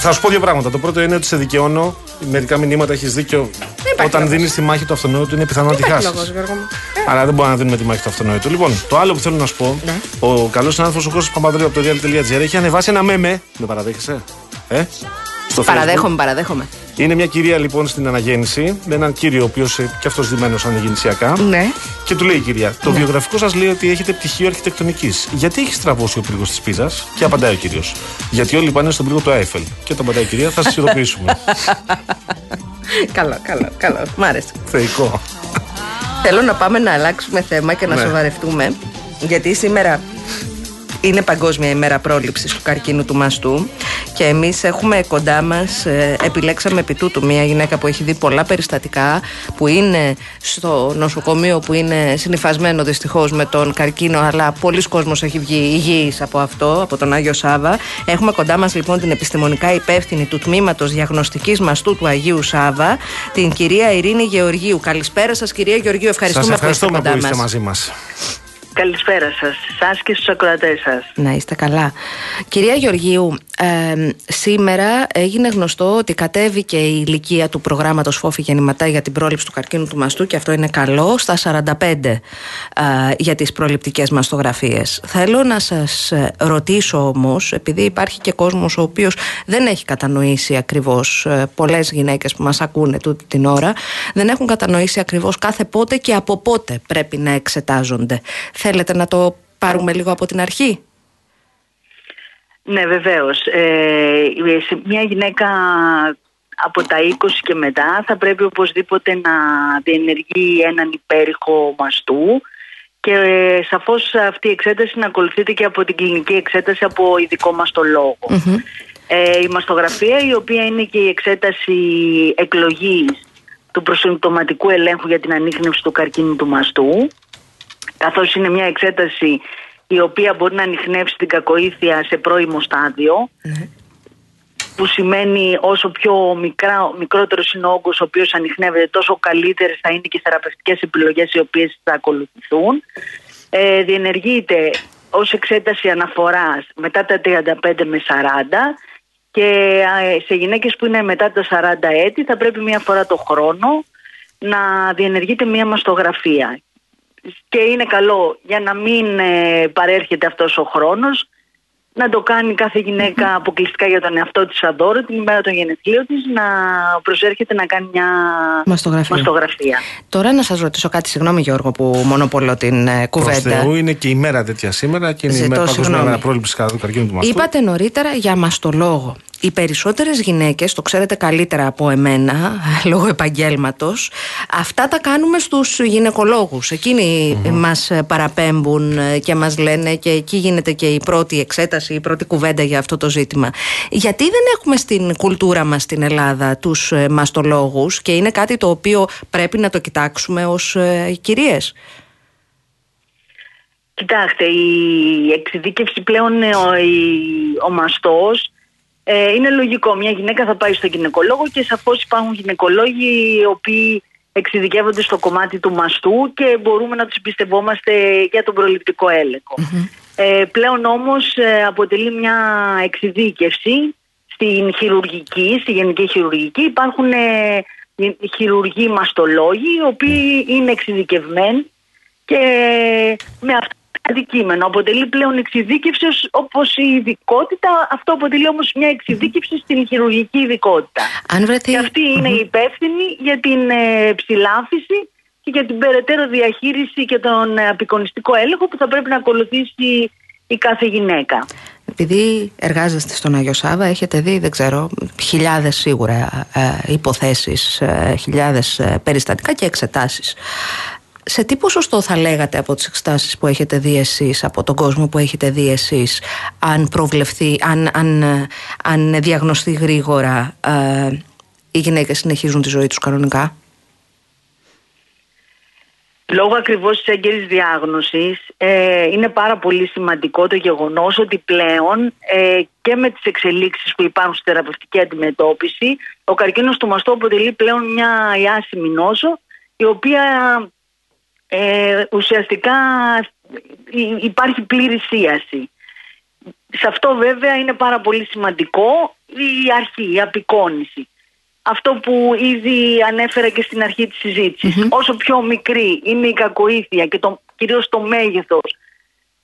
θα σου πω δύο πράγματα. Το πρώτο είναι ότι σε δικαιώνω. Μερικά μηνύματα έχεις δίκιο. υπάρχει Όταν λόγος. δίνεις τη μάχη του αυτονόητου, είναι πιθανό να τη Υπάρχει χάσεις. Λόγος, Γιώργο μου. Αλλά δεν μπορούμε να δίνουμε τη μάχη του αυτονόητου. Λοιπόν, το άλλο που θέλω να σου πω, Ναι. ο καλός συνάδελφο ο Κώστας Παπαδρέου από το real.gr έχει ανεβάσει ένα μέμε. Με παραδέχεσαι, ε; Στο Facebook. Παραδέχομαι, παραδέχομαι. Είναι μια κυρία λοιπόν στην αναγέννηση, με έναν κύριο ο οποίος και αυτός δημένο αναγεννησιακά. Ναι. Και του λέει η κυρία, το βιογραφικό σας λέει ότι έχετε πτυχίο αρχιτεκτονικής. Γιατί έχει τραβώσει ο πύργος της Πίζας, και απαντάει ο κύριος. Γιατί όλοι πάνε στον πύργο του Άιφελ. Και όταν απαντάει η κυρία, θα σας ειδοποιήσουμε. καλό, καλό, καλό. Μ' άρεσε. Θεϊκό. Θέλω να πάμε να αλλάξουμε θέμα και να Ναι. σοβαρευτούμε. Γιατί σήμερα είναι Παγκόσμια ημέρα πρόληψης του καρκίνου του μαστού και εμείς έχουμε κοντά μας, ε, επιλέξαμε επί τούτου μια γυναίκα που έχει δει πολλά περιστατικά, που είναι στο νοσοκομείο που είναι συνυφασμένο δυστυχώς με τον καρκίνο, αλλά πολλοί κόσμος έχει βγει υγιής από αυτό, από τον Άγιο Σάβα. Έχουμε κοντά μας λοιπόν την επιστημονικά υπεύθυνη του τμήματος διαγνωστικής μαστού του Αγίου Σάβα, την κυρία Ειρήνη Γεωργίου. Καλησπέρα σας κυρία Γεωργίου, ευχαριστούμε, Σας που είστε ευχαριστούμε κοντά που είστε μας. μαζί μας. Καλησπέρα σας, σας και στους ακροατές σας. Να είστε καλά. Κυρία Γεωργίου, ε, σήμερα έγινε γνωστό ότι κατέβηκε η ηλικία του προγράμματος Φόφη Γεννηματά για την πρόληψη του καρκίνου του μαστού και αυτό είναι καλό στα 45 ε, για τις προληπτικές μαστογραφίες. Θέλω να σας ε, ρωτήσω όμως, επειδή υπάρχει και κόσμος ο οποίος δεν έχει κατανοήσει ακριβώς ε, πολλές γυναίκες που μας ακούνε τούτη την ώρα, δεν έχουν κατανοήσει ακριβώς κάθε πότε και από πότε πρέπει να εξετάζονται. Θέλετε να το πάρουμε λίγο από την αρχή; Ναι βεβαίως, ε, σε μια γυναίκα από τα 20 και μετά θα πρέπει οπωσδήποτε να διενεργεί έναν υπέρηχο μαστού και ε, σαφώς αυτή η εξέταση να ακολουθείται και από την κλινική εξέταση από ειδικό μαστολόγο. Ε, η μαστογραφία η οποία είναι και η εξέταση εκλογής του προσυμπτωματικού ελέγχου για την ανείχνευση του καρκίνου του μαστού καθώς είναι μια εξέταση η οποία μπορεί να ανοιχνεύσει την κακοήθεια σε πρώιμο στάδιο που σημαίνει όσο πιο μικρά, μικρότερος είναι ο όγκος ο οποίος ανοιχνεύεται τόσο καλύτερες θα είναι και οι θεραπευτικές επιλογές οι οποίες θα ακολουθηθούν. Ε, διενεργείται ως εξέταση αναφοράς μετά τα 35 με 40 και ε, σε γυναίκες που είναι μετά τα 40 έτη θα πρέπει μία φορά το χρόνο να διενεργείται μία μαστογραφία και είναι καλό για να μην ε, παρέρχεται αυτός ο χρόνος να το κάνει κάθε γυναίκα αποκλειστικά για τον εαυτό της αδώρο την ημέρα των γενεθλίων της να προσέρχεται να κάνει μια Μαστογραφία. μαστογραφία. Τώρα να σας ρωτήσω κάτι, συγγνώμη Γιώργο που μονοπολώ την ε, Προς κουβέντα. Θεού είναι και η μέρα τέτοια σήμερα και είναι η Ζητώ μέρα παγκόσμια συγγνώμη. μέρα πρόληψη κατά του καρκίνου του μαστού. Είπατε νωρίτερα για μαστολόγο. Οι περισσότερες γυναίκες, το ξέρετε καλύτερα από εμένα, λόγω επαγγέλματος, αυτά τα κάνουμε στους γυναικολόγους. Εκείνοι μας παραπέμπουν ε, και μας λένε και εκεί γίνεται και η πρώτη εξέταση, η πρώτη κουβέντα για αυτό το ζήτημα. Γιατί δεν έχουμε στην κουλτούρα μας στην Ελλάδα τους ε, μαστολόγους και είναι κάτι το οποίο πρέπει να το κοιτάξουμε ως ε, κυρίες; Κοιτάξτε, η εξειδίκευση πλέον, ε, ο, η- ο μαστός, ε, είναι λογικό. Μια γυναίκα θα πάει στον γυναικολόγο και σαφώς υπάρχουν γυναικολόγοι οι οποίοι εξειδικεύονται στο κομμάτι του μαστού και μπορούμε να τους εμπιστευόμαστε για τον προληπτικό έλεγχο. Ε, πλέον όμως ε, αποτελεί μια εξειδίκευση στην χειρουργική, στη γενική χειρουργική. Υπάρχουν ε, χειρουργοί μαστολόγοι οι οποίοι είναι εξειδικευμένοι και με αυτό το αντικείμενο. Αποτελεί πλέον εξειδίκευση ως- όπως η ειδικότητα, αυτό αποτελεί όμως μια εξειδίκευση στην χειρουργική ειδικότητα. Αν βρεθεί... Και αυτή είναι η υπεύθυνη για την ε, ψηλάφιση και για την περαιτέρω διαχείριση και τον ε, απεικονιστικό έλεγχο που θα πρέπει να ακολουθήσει η κάθε γυναίκα. Επειδή εργάζεστε στον Άγιο Σάβα, έχετε δει, δεν ξέρω, χιλιάδες σίγουρα ε, υποθέσεις, ε, χιλιάδες ε, περιστατικά και εξετάσεις. Σε τι ποσοστό θα λέγατε από τις εξετάσεις που έχετε δει εσείς, από τον κόσμο που έχετε δει εσείς, αν προβλεφθεί, αν, αν, ε, αν διαγνωστεί γρήγορα ε, οι γυναίκες συνεχίζουν τη ζωή τους κανονικά; Λόγω ακριβώς της έγκαιρης διάγνωσης ε, είναι πάρα πολύ σημαντικό το γεγονός ότι πλέον ε, και με τις εξελίξεις που υπάρχουν στη θεραπευτική αντιμετώπιση ο καρκίνος του μαστού αποτελεί πλέον μια ιάσιμη νόσο η οποία ε, ουσιαστικά υ- υπάρχει πλήρη σύαση. Σε αυτό βέβαια είναι πάρα πολύ σημαντικό η αρχή, η απεικόνηση. Αυτό που ήδη ανέφερα και στην αρχή της συζητησης Όσο πιο μικρή είναι η κακοήθεια και το, κυρίως το μέγεθος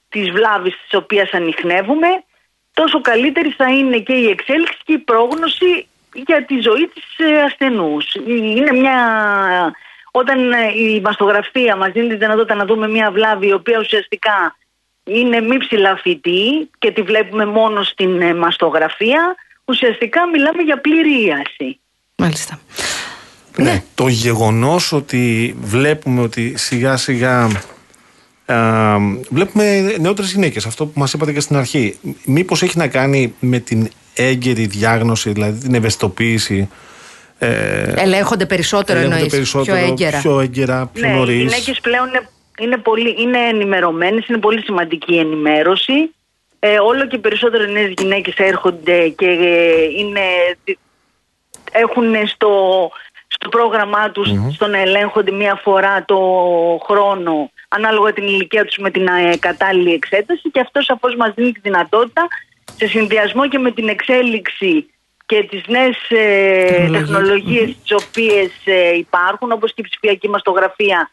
της βλάβης της οποίας ανοιχνεύουμε, τόσο καλύτερη θα είναι και η εξέλιξη και η πρόγνωση για τη ζωή της ε, ασθενούς. Είναι μια... Όταν ε, η μαστογραφία μας δίνει τη δυνατότητα να δούμε μια βλάβη η οποία ουσιαστικά είναι μη ψηλαφιτή και τη βλέπουμε μόνο στην ε, μαστογραφία, ουσιαστικά μιλάμε για πλήρη ίαση. Μάλιστα. Ναι. Το γεγονός ότι βλέπουμε ότι σιγά σιγά. Α, βλέπουμε νεότερες γυναίκες, αυτό που μας είπατε και στην αρχή. Μήπως έχει να κάνει με την έγκαιρη διάγνωση, δηλαδή την ευαισθητοποίηση. Ε, Ελέγχονται περισσότερο ελέγχονται εννοείς, περισσότερο, πιο έγκαιρα. πιο έγκαιρα, πιο ναι, οι νωρίς. γυναίκες πλέον είναι, είναι, πολύ, είναι ενημερωμένες, είναι πολύ σημαντική η ενημέρωση. Ε, όλο και περισσότερο νέες γυναίκες έρχονται και ε, είναι, έχουν στο, στο πρόγραμμά τους στο να ελέγχονται μία φορά το χρόνο ανάλογα την ηλικία τους με την ε, κατάλληλη εξέταση και αυτό σαφώς μας δίνει τη δυνατότητα σε συνδυασμό και με την εξέλιξη και τις νέες ε, Τεχνολογίες. τεχνολογίες τις οποίες ε, υπάρχουν όπως και η ψηφιακή μαστογραφία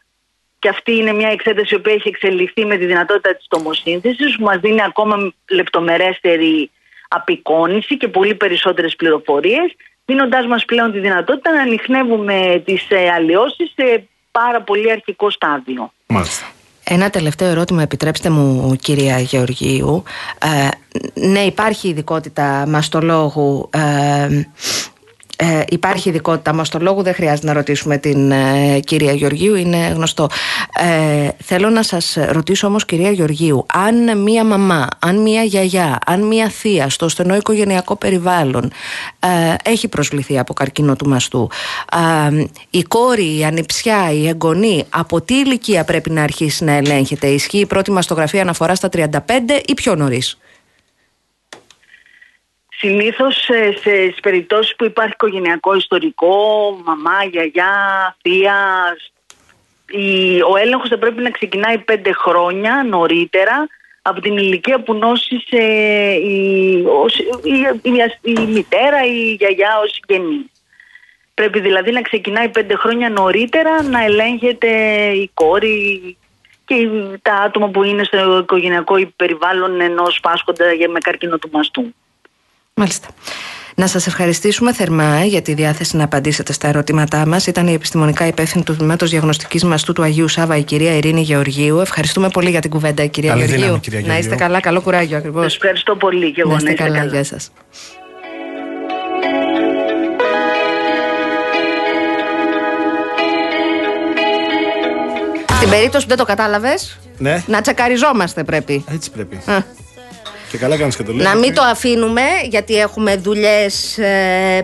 και αυτή είναι μια εξέταση που έχει εξελιχθεί με τη δυνατότητα της τομοσύνθεσης που μας δίνει ακόμα λεπτομερέστερη απεικόνηση και πολύ περισσότερες πληροφορίες δίνοντάς μας πλέον τη δυνατότητα να ανοιχνεύουμε τις ε, αλλοιώσεις σε πάρα πολύ αρχικό στάδιο. Μάλιστα. Ένα τελευταίο ερώτημα, επιτρέψτε μου, κυρία Γεωργίου. Ε, ναι, υπάρχει ειδικότητα μαστολόγου. Ε, ε, υπάρχει ειδικότητα μαστολόγου, δεν χρειάζεται να ρωτήσουμε την ε, κυρία Γεωργίου, είναι γνωστό. Ε, θέλω να σας ρωτήσω όμως κυρία Γεωργίου, αν μία μαμά, αν μία γιαγιά, αν μία θεία στο στενό οικογενειακό περιβάλλον ε, έχει προσβληθεί από καρκίνο του μαστού, ε, η κόρη, η ανιψιά, η εγγονή, από τι ηλικία πρέπει να αρχίσει να ελέγχεται, ισχύει η πρώτη μαστογραφία αναφορά στα 35 ή πιο νωρίς; Συνήθως σε, σε περιπτώσεις που υπάρχει οικογενειακό ιστορικό, μαμά, γιαγιά, θεία, η, ο έλεγχος θα πρέπει να ξεκινάει πέντε χρόνια νωρίτερα από την ηλικία που νόσησε η, ως- η, η, η μητέρα ή η γιαγιά ως συγγενή. Πρέπει δηλαδή να ξεκινάει πέντε χρόνια νωρίτερα να ελέγχεται η κόρη και η- τα άτομα που είναι στο οικογενειακό περιβάλλον ενός πάσχοντα για- με καρκίνο του μαστού. Μάλιστα. Να σας ευχαριστήσουμε θερμά για τη διάθεση να απαντήσετε στα ερωτήματά μας. Ήταν η επιστημονικά υπεύθυνη του Τμήματος Διαγνωστικής Μαστού του Αγίου Σάβα, η κυρία Ειρήνη Γεωργίου. Ευχαριστούμε πολύ για την κουβέντα, κυρία Καλή Γεωργίου. δύναμη, κυρία Να είστε Γεωργίου. καλά, καλό κουράγιο Σας ακριβώς. ευχαριστώ πολύ και εγώ Να είστε καλά, γεια σας. Στην περίπτωση που δεν το κατάλαβες, Ναι, να τσεκαριζόμαστε πρέπει. έτσι πρέπει. Α. Και καλά κάνεις και το λέει. Να μην το αφήνουμε γιατί έχουμε δουλειές,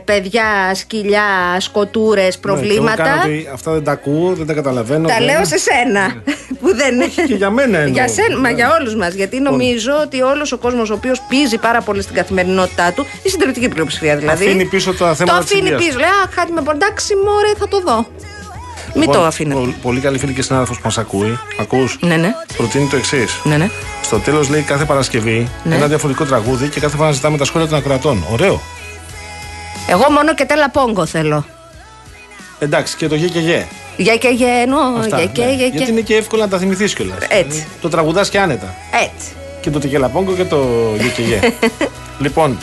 παιδιά, σκυλιά, σκοτούρες, προβλήματα. Ναι, και εγώ κάνω ότι αυτά δεν τα ακούω, δεν τα καταλαβαίνω. Τα δεν- λέω σε σένα. που δεν και για μένα εννοώ. Για σένα, μα Ναι. για όλους μας. Γιατί νομίζω ότι όλος ο κόσμος ο οποίος πίζει πάρα πολύ στην καθημερινότητά του, η συντηρητική πλειοψηφία δηλαδή. Αφήνει πίσω τα θέματα Το της αφήνει υγείας. πίσω. Λέει, Α, κάτι με πολύ. Εντάξει, μωρέ, θα το δω. Μην Λοιπόν, το αφήνετε. πο- Πολύ καλή φίλη και συνάδελφος που μας ακούει. Ακούς; Ναι, ναι. Προτείνει το εξής. Ναι, ναι. Στο τέλος λέει κάθε Παρασκευή Ναι. ένα διαφορετικό τραγούδι και κάθε φορά ζητάμε τα σχόλια των ακροατών. Ωραίο. Εγώ μόνο και τέλα πόγκο θέλω. Εντάξει, και το γε και γε. Για και γε εννοώ. Αυτά, Για και ναι. γε Γιατί και. είναι και εύκολο να τα θυμηθείς κιόλας. Έτσι. Το τραγουδάς και άνετα. Έτσι. Και το τικελαπόγκο και το γε και γε. λοιπόν,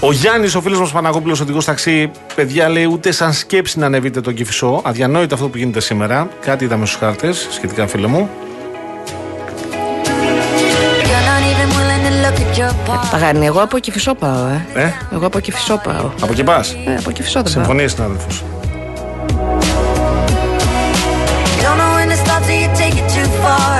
ο Γιάννης, ο φίλος μας Παναγόπουλος, οδηγός ταξί, παιδιά λέει ούτε σαν σκέψη να ανεβείτε τον κυφισό. Αδιανόητο αυτό που γίνεται σήμερα. Κάτι είδαμε στους χάρτες σχετικά, φίλο μου. Παγάνη, εγώ από Κηφισό πάω, ε. Ε, Εγώ από Κηφισό πάω. από εκεί πας; Ε, από Κηφισό δεν πάω. Συμφωνείς, συνάδελφος; Don't know when to stop till you take it too far.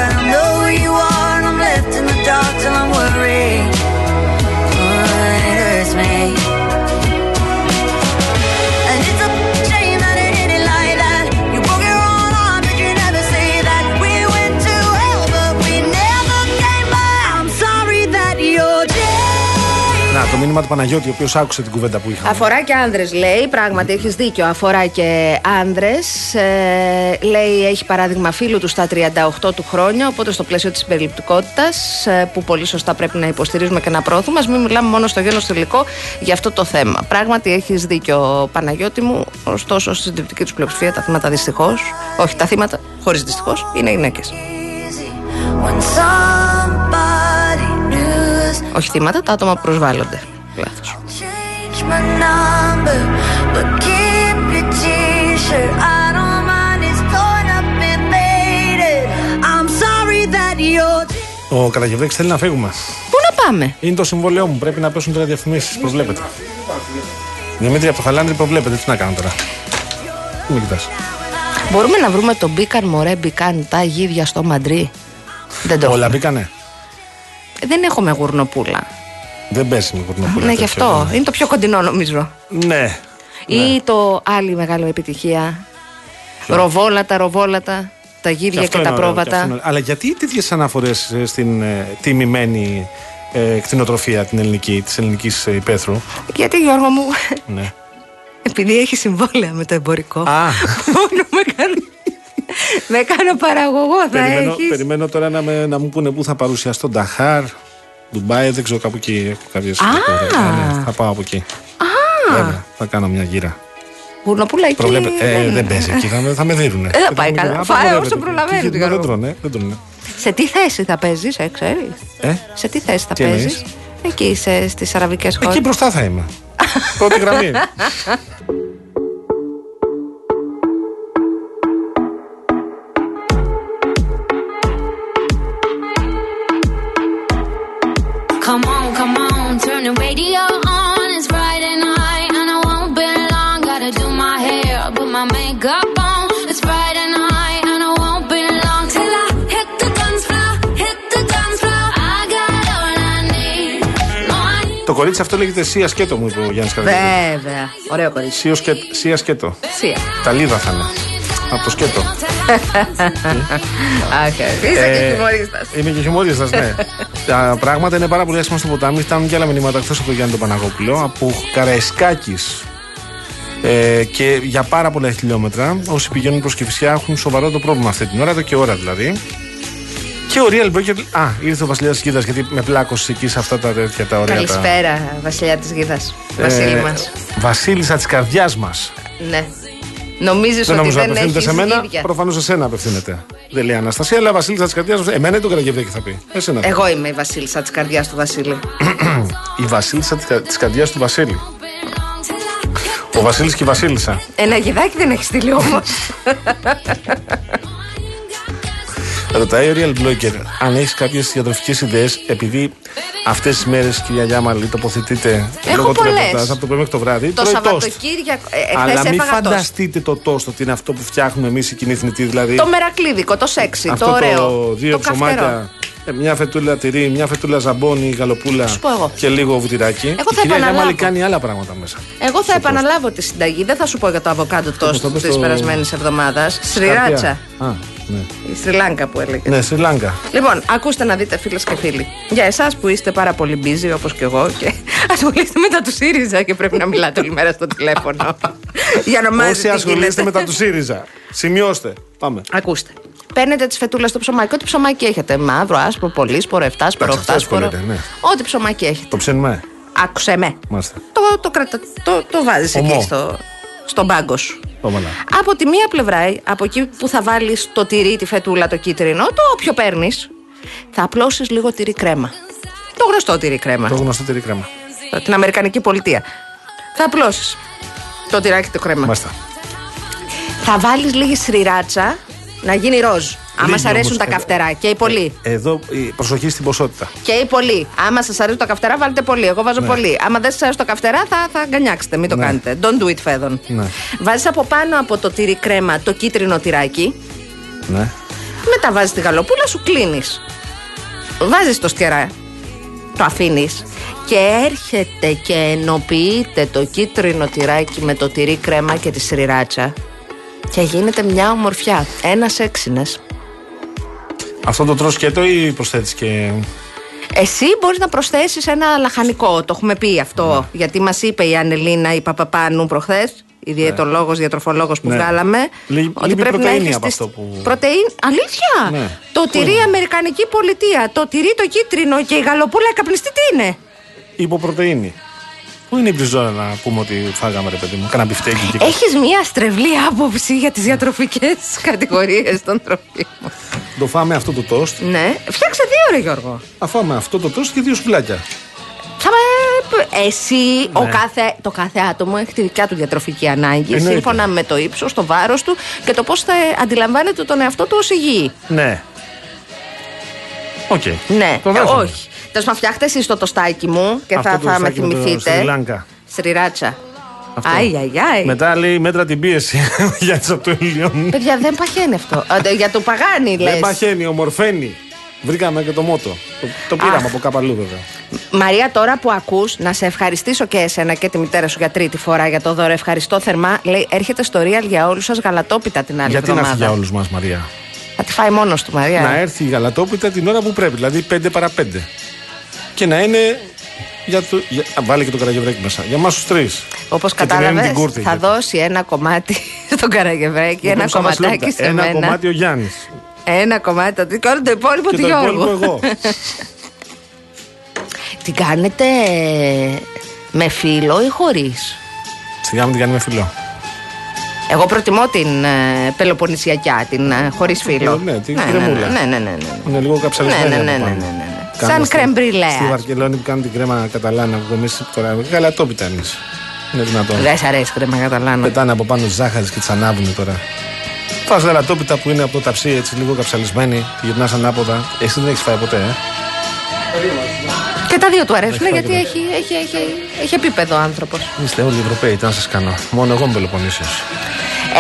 Του Παναγιώτη, ο οποίος άκουσε την κουβέντα που είχαμε. Αφορά και άνδρες, λέει. Πράγματι, έχεις δίκιο. Αφορά και άνδρες. Ε, λέει, έχει παράδειγμα φίλου του στα 38 του χρόνια. Οπότε, στο πλαίσιο της συμπεριληπτικότητα, ε, που πολύ σωστά πρέπει να υποστηρίζουμε και να προωθούμε, ας μην μιλάμε μόνο στο γένος τελικό για αυτό το θέμα. Πράγματι, έχεις δίκιο, Παναγιώτη μου. Ωστόσο, στη συντριπτική τους πλειοψηφία, τα θύματα δυστυχώς, όχι τα θύματα, χωρίς δυστυχώς, είναι γυναίκες. When somebody knew Όχι θύματα, τα άτομα που προσβάλλονται. Λάθος. change my number, but keep your t-shirt. I don't mind it's torn up and faded. I'm sorry that you're. Ο Καραγευρέκης θέλει να φύγουμε. Πού να πάμε; Είναι το συμβόλαιό μου. Πρέπει να πέσουν τώρα διαφημίσεις. Προβλέπετε. Δημήτρη από το Χαλάνδρη προβλέπετε. Τι να κάνω τώρα; Μην με κοιτάς. Μπορούμε να βρούμε το μπήκαν μωρέ μπήκαν τα γίδια στο μαντρί; Δεν το Όλα έχουμε. μπήκανε. Δεν έχουμε γουρνοπούλα. Δεν πέσει με κουρνοπούλα. ναι, γι' αυτό. Είναι το πιο κοντινό νομίζω. Ναι. Ή το άλλη μεγάλη επιτυχία. Ροβόλατα, ροβόλατα. Τα γίδια και, αυτό τα είναι ωραίο, και αυτό πρόβατα. είναι ωραίο. Αλλά γιατί τέτοιες αναφορές στην ε, τιμημένη ε, κτηνοτροφία την ελληνική, της ελληνικής ε, υπαίθρου; Γιατί Γιώργο μου, Ναι. επειδή έχει συμβόλαια με το εμπορικό. Α, Μόνο με κάνω, με κάνω παραγωγό θα περιμένω, έχεις. περιμένω τώρα να, με, να μου πούνε πού θα παρουσιαστώ. Νταχάρ, Ντουμπάι, δεν ξέρω κάπου εκεί. Έχω κάποιες Α. ναι, θα πάω από εκεί. Βέβαια, θα κάνω μια γύρα. Γουρνοπούλα εκεί. Προβλέπε, ε, δεν παίζει εκεί, θα, με- θα με δίνουνε. Ε, θα πάει Και θα καλά. μου Φάε απαγορεύεται. όσο προλαβαίνεις, Γιατί Γιώργο. Δεν τρώνε, δεν τρώνε. Σε τι θέση θα παίζεις, ε, ξέρεις; Ε, Σε τι θέση θα Τι παίζεις; εννοείς; Εκεί στις αραβικές χώρες. εκεί μπροστά θα είμαι. Πρώτη γραμμή. Το κορίτσι αυτό λέγεται Σία Σκέτο, μου είπε ο Βέβαια. Ωραίο κορίτσι. Σία Σκέτο. Τα λίδα θα είναι. Από το σκέτο. Αχ, είσαι και Ε, χιουμορίστας. Είμαι και χιουμορίστας, ναι. Τα πράγματα είναι πάρα πολύ άσχημα στο ποτάμι. Φτάνουν και άλλα μηνύματα εκτό από τον Γιάννη τον Παναγόπουλο. Από Καραϊσκάκης. Ε, και για πάρα πολλά χιλιόμετρα, όσοι πηγαίνουν προς Κυφσιά έχουν σοβαρό το πρόβλημα αυτή την ώρα, εδώ και ώρα δηλαδή. Και ο Real Broker. Α, ήρθε ο Βασιλιάς Κίδα γιατί με πλάκωσε εκεί σε αυτά τα τέτοια τα ωραία. Καλησπέρα, Βασιλιά της Γίδας. τα, Βασίλη Ε, μας. Βασίλισσα της καρδιάς μας. Ναι. Νομίζεις Δεν ότι νομίζω να δεν απευθύνεται έχεις σε μένα. γίδια. Προφανώς σε σένα απευθύνεται. Δεν λέει Αναστασία, αλλά Βασίλισσα της καρδιάς μα. Εμένα ή τον Καραγευρέκη θα πει. Εσένα. Εγώ είμαι η Βασίλισσα της καρδιάς του Βασίλη. Η Βασίλισσα της καρδιάς του Βασίλη. Ο Βασίλης και η Βασίλισσα. Ένα γιδάκι δεν έχεις στείλει όμω. Ρωτάει ο Real Blogger αν έχεις κάποιες διατροφικές ιδέες, επειδή αυτές τις μέρες, κυρία Γιάμαλη, τοποθετείτε Έχω λόγω του πολλές. ρεπορτάζ από το πρωί μέχρι το βράδυ. το τρώει toast. Σαββατοκύριακο. Ε, Αλλά εχθές μην έφαγα τόστ. φανταστείτε το τόστ ότι είναι αυτό που φτιάχνουμε εμείς οι κοινοί θνητοί. Δηλαδή Το μερακλίδικο, το σεξι, αυτό το ωραίο. το δύο το καυτερό. ψωμάτια, ε, μια φετούλα τυρί, μια φετούλα ζαμπόνι, γαλοπούλα σου πω εγώ. και λίγο βουτυράκι. Εγώ η θα κυρία Γιάμαλη επαναλάβω. κάνει άλλα πράγματα μέσα. Εγώ θα επαναλάβω τη συνταγή. Δεν θα σου πω για το αβοκάντο τόστ το πες της στο- περασμένης εβδομάδας. Σριράτσα. Χαρτιά. Α, ναι. Η Σρι Λάγκα που έλεγε. Ναι, Σρι Λάγκα. Λοιπόν, ακούστε να δείτε φίλες και φίλοι. Για εσάς που είστε πάρα πολύ busy όπως και εγώ και ασχολείστε με τα του ΣΥΡΙΖΑ και πρέπει να μιλάτε όλη μέρα στο τηλέφωνο. Για να μάθετε Όσοι τι ασχολείστε γίνεται. με τα του ΣΥΡΙΖΑ. Σημειώστε. Πάμε. Ακούστε. Παίρνετε τις φετούλες στο ψωμάκι. Ό,τι ψωμάκι έχετε. Μαύρο, άσπρο, πολύσπορο, εφτάσπορο, Εντάξει, αυτές που οχτάσπορο. λέτε, ναι. Ό,τι ψωμάκι έχετε. Το ψήνουμε. Άκουσε με. Μάλιστα. Το, το, κρατα, το, το βάζεις Ομό. εκεί στο, στον πάγκο σου. Πάμε να. Από τη μία πλευρά, από εκεί που θα βάλεις το τυρί, τη φετούλα, το κίτρινο, το όποιο παίρνεις, θα απλώσεις λίγο τυρί κρέμα. Το γνωστό τυρί κρέμα. Το γνωστό τυρί κρέμα. Την Αμερικανική πολιτεία. Θα απλώσεις το τυράκι το κρέμα. Μάλιστα. Θα βάλεις λίγη σριράτσα να γίνει ροζ. Άμα Λίγη σ' αρέσουν όμως, τα ε, καυτερά. Και οι πολλοί. Εδώ η προσοχή στην ποσότητα. Και οι πολλοί. Άμα σας αρέσουν τα καυτερά, βάλτε πολύ. Εγώ βάζω πολύ. Άμα δεν σας αρέσουν τα καυτερά, θα, θα γκανιάξετε. Μην το Ναι. κάνετε. Don't do it, φέδων. Ναι. Βάζεις από πάνω από το τυρί κρέμα το κίτρινο τυράκι. Ναι. Μετά βάζεις τη γαλοπούλα, σου κλείνεις. Βάζεις το σκερά. Το αφήνεις. Και έρχεται και ενοποιείται το κίτρινο τυράκι με το τυρί κρέμα και τη σριράτσα. Και γίνεται μια ομορφιά. Ένας έξινες. Αυτό το τρως σκέτο ή προσθέτεις και. Εσύ μπορείς να προσθέσεις ένα λαχανικό. Το έχουμε πει αυτό. Γιατί μας είπε η Ανελίνα η Παπαπάνου προχθές, η διαιτολόγο, διατροφολόγος που Ναι. βγάλαμε. Λείπει- λείπει πρωτεΐνη από αυτό που- Πρωτεΐν, αλήθεια! Ναι. Το Πού τυρί είναι; Αμερικανική Πολιτεία, το τυρί το κίτρινο και η γαλοπούλα η καπνιστή τι είναι; Υποπρωτεΐνη. Πού είναι η μπριζόλα να πούμε ότι φάγαμε ρε παιδί μου. Κάνα μπιφτέκι και Έχεις μια στρεβλή άποψη για τις διατροφικές κατηγορίες των τροφίμων. Το φάμε αυτό το τόστ. Ναι, φτιάξε δύο, ρε Γιώργο. Θα φάμε αυτό το τόστ και δύο σουβλάκια. Θα με... Εσύ, ο Ναι. κάθε, το κάθε άτομο έχει τη δικιά του διατροφική ανάγκη, Εννοείται. σύμφωνα με το ύψος, το βάρος του και το πώς θα αντιλαμβάνεται τον εαυτό του ως υγιή. Ναι. Οκ. Ναι, Το ε, δέχομαι. όχι. Τέλος πάντων, φτιάχτε εσείς το τοστάκι μου και Αυτό θα, το θα με τοστάκι με το θυμηθείτε. Σρι Λάγκα. Σρι-Ράτσα. Αυτό. Άι, άι, άι. Μετά λέει μέτρα την πίεση για τι από το ήλιον. Παιδιά, δεν παχαίνει αυτό. Α, το- για το παγάνι, λες. Δεν παχαίνει, ομορφαίνει. Βρήκαμε και το μότο. Το, το πήραμε Αχ. από καπαλού βέβαια. Μαρία, τώρα που ακούς, να σε ευχαριστήσω και εσένα και τη μητέρα σου για τρίτη φορά για το δώρο. Ευχαριστώ θερμά. Λέει, έρχεται στο Real για όλους σας γαλατόπιτα την άλλη Γιατί να εβδομάδα. έρθει για όλους μας, Μαρία; Θα τη φάει μόνος του, Μαρία. Να έρθει η γαλατόπιτα την ώρα που πρέπει, δηλαδή 5 παρα 5. Και να είναι. Για το, για, α, βάλε και το καραγευρέκι μέσα. Για εμάς τους τρεις. Όπως Και την Έννη κατάλαβες, την Κούρτη, θα γιατί. δώσει ένα κομμάτι στον Καραγευρέκη, ένα Λοιπόν, σαν κομματάκι βασιλόπιτα. σε Ένα μένα. κομμάτι ο Γιάννης. Ένα κομμάτι το και όλο το υπόλοιπο Και του το Γιώργου. υπόλοιπο εγώ. Την κάνετε με φίλο ή χωρίς; Σιγά μην την κάνει με φιλό. Εγώ προτιμώ την ε, Πελοποννησιακιά, την ε, χωρίς φίλο. Ναι, την ναι, ναι, κρεμούλα. ναι, ναι, ναι, ναι, ναι. Είναι λίγο καψαλισμένη. Ναι, ναι, από ναι, πάνω. ναι, ναι, ναι. Κάνουμε Σαν στη- κρέμ μπριλέ, Στη ας Βαρκελόνη που κάνουν την κρέμα καταλάνα που εμείς τώρα. Γαλατόπιτα εμεί. Είναι δυνατόν. Δεν σ' αρέσει κρέμα καταλάνω. Πετάνε από πάνω ζάχαρη και τις ανάβουν τώρα. Φας γαλατόπιτα που είναι από το ταψί έτσι λίγο καψαλισμένη, τη γυρνάς ανάποδα. Εσύ δεν έχεις φάει ποτέ, ε; Και τα δύο του αρέσουν Έχει γιατί φάει έχει, έχει, έχει, έχει επίπεδο άνθρωπος. Είστε όλοι Ευρωπαίοι, τι να σας κάνω. Μόνο εγώ είμαι Πελοποννήσιος.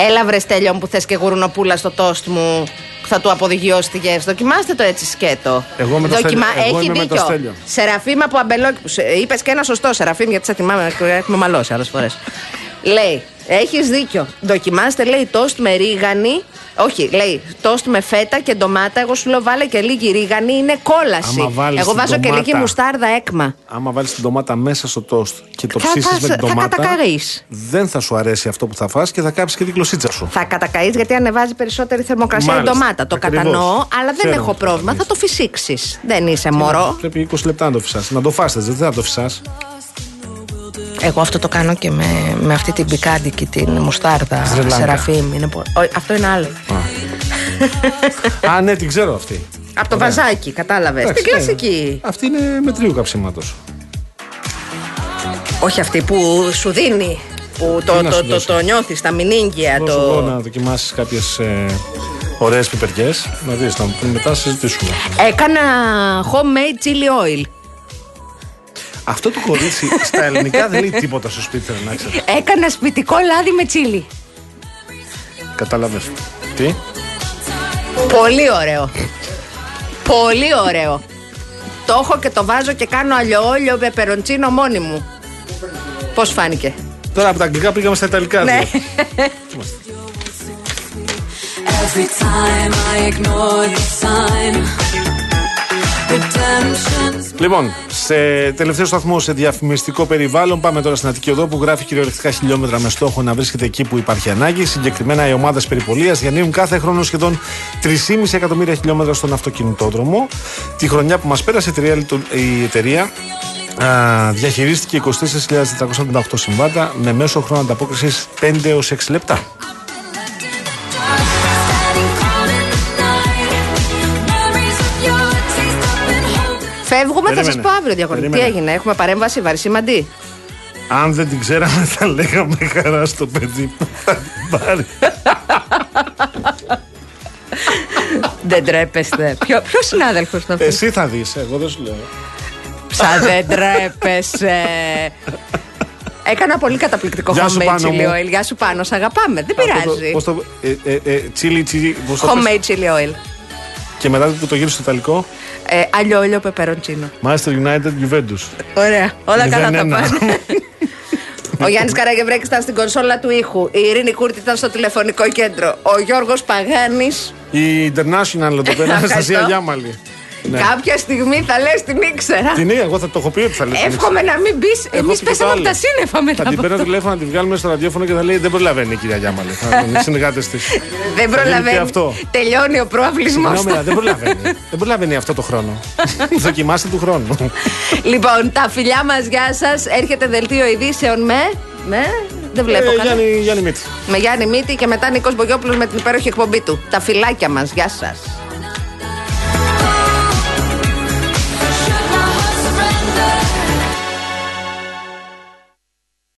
Έλα βρε Στέλιο μου που θες και γουρνοπούλα στο τόστ μου που θα του αποδηγιώσει τη γεύση. Δοκιμάστε το έτσι σκέτο. Εγώ με το Στέλιο- εγώ Έχει είμαι με το δίκιο. Στέλιο. Σεραφείμ από αμπελόκι. Είπες και ένα σωστό Σεραφείμ γιατί σε θυμάμαι, έχουμε μαλώσει άλλες φορές. Λέει, έχεις δίκιο. Δοκιμάστε, λέει, τόστ με ρίγανη. Όχι, λέει, τόστ με φέτα και ντομάτα. Εγώ σου λέω, βάλε και λίγη ρίγανη, είναι κόλαση. Άμα βάλεις Εγώ την βάζω και ντομάτα- λίγη μουστάρδα έκμα. Άμα βάλεις την ντομάτα μέσα στο τόστ και το Θα- ψήσεις θα- με την θα ντομάτα. κατακαρείς. Δεν θα σου αρέσει αυτό που θα φας και θα κάψεις και την κλωσίτσα σου. Θα κατακαεί γιατί ανεβάζει περισσότερη θερμοκρασία η Μάλιστα. ντομάτα. Το Ακριβώς. κατανοώ, αλλά δεν Ξέρω έχω τι θα πρόβλημα. Θα κάνεις. το φυσήξεις. Δεν είσαι μωρό. Πρέπει 20 λεπτά να το φυσάς. Να το φάστε, δεν θα το φυσάς. Εγώ αυτό το κάνω και με, με αυτή την πικάντικη, την μουστάρδα Σρι Λάγκα. Σεραφείμ. Είναι πο- Ω, αυτό είναι άλλο. Α, ναι, την ξέρω αυτή. Από το Ωραία. βαζάκι, κατάλαβες. Εντάξει, Την ναι. κλασική. Αυτή είναι μετρίου καψίματος. Όχι αυτή που σου δίνει. Που το, Τι να το, σου το, δώσει. το, νιώθεις, τα μηνύγκια. Δώσω εγώ Το... να δοκιμάσεις κάποιες ε, ωραίες πιπεριές. Να δεις, να πούμε μετά συζητήσουμε. Έκανα homemade chili oil. Αυτό το κορίτσι στα ελληνικά δεν λέει τίποτα στο σπίτι, θέλω να ξέρει. Έκανα σπιτικό λάδι με τσίλι. Κατάλαβε. Τι; Πολύ ωραίο. Πολύ ωραίο. Το έχω και το βάζω και κάνω αλλιόλιο με περοντσίνο μόνη μου. Πώς φάνηκε; Τώρα από τα αγγλικά πήγαμε στα ιταλικά. Ναι. δηλαδή. Every time I ignore the sign. Redemption's Λοιπόν, σε τελευταίο σταθμό σε διαφημιστικό περιβάλλον, πάμε τώρα στην Αττική Οδό που γράφει κυριολεκτικά χιλιόμετρα με στόχο να βρίσκεται εκεί που υπάρχει ανάγκη. Συγκεκριμένα, οι ομάδες περιπολίας διανύουν κάθε χρόνο σχεδόν 3,5 εκατομμύρια χιλιόμετρα στον αυτοκινητόδρομο. Τη χρονιά που μας πέρασε, η εταιρεία, λειτου- η εταιρεία α, διαχειρίστηκε 24.458 συμβάτα με μέσο χρόνο ανταπόκρισης 5 έως 6 λεπτά. Φεύγουμε, θα σας Περίμενε. πω αύριο διαγωνισμό. Τι Περίμενε. έγινε, έχουμε παρέμβαση βαρισίμαντη. Αν δεν την ξέραμε, θα λέγαμε χαρά στο παιδί που θα την πάρει. δεν τρέπεστε. Ποιο ποιος συνάδελφος είναι αυτός; Εσύ θα δεις, εγώ δεν σου λέω. Σα δεν τρέπεσαι. Έκανα πολύ καταπληκτικό Γεια σου, homemade Πάνο μου. chili oil. Γεια σου πάνω, σ' αγαπάμε. Δεν πειράζει. Πώς το. Ε, ε, ε, τσίλι, τσίλι. πώς το πες; Homemade chili oil. Και μετά που το γύρισε στο Ιταλικό, Ε, αλλιόλιο πεπεροncίνο. Manchester United Juventus. Ωραία. Όλα καλά θα 0-1. πάνε. Ο Γιάννης Καραγευρέκης ήταν στην κονσόλα του ήχου. Η Ειρήνη Κούρτη ήταν στο τηλεφωνικό κέντρο. Ο Γιώργος Παγάνης. Η International εδώ πέρα, Ευχαριστώ. Αναστασία Γιάμαλη. Ναι. Κάποια στιγμή θα λες την ήξερα. Την είδα, εγώ θα το έχω πει ότι θα λέει. Εύχομαι να μην μπει. Έχω Εμείς πει και το πέσαμε από άλλο. τα σύννεφα μετά. Θα την από παίρνω αυτό. τηλέφωνο να τη βγάλουμε στο ραδιόφωνο και θα λέει Δεν προλαβαίνει η κυρία Γιάμαλη. Θα είναι συνεργάτες της. Δεν και προλαβαίνει. αυτό. Τελειώνει ο προαυλισμό. Συγγνώμη, αλλά δεν προλαβαίνει. δεν προλαβαίνει αυτό το χρόνο. Δοκιμάστε του χρόνου. Λοιπόν, τα φιλιά μας, γεια σας. Έρχεται δελτίο ειδήσεων με. Με. Δεν βλέπω Ε, κανένα. Γιάννη, Γιάννη Μύτη. Με Γιάννη Μύτη και μετά Νίκος Μπογιόπουλος με την υπέροχη εκπομπή του. Τα φιλάκια μας. Γεια σας.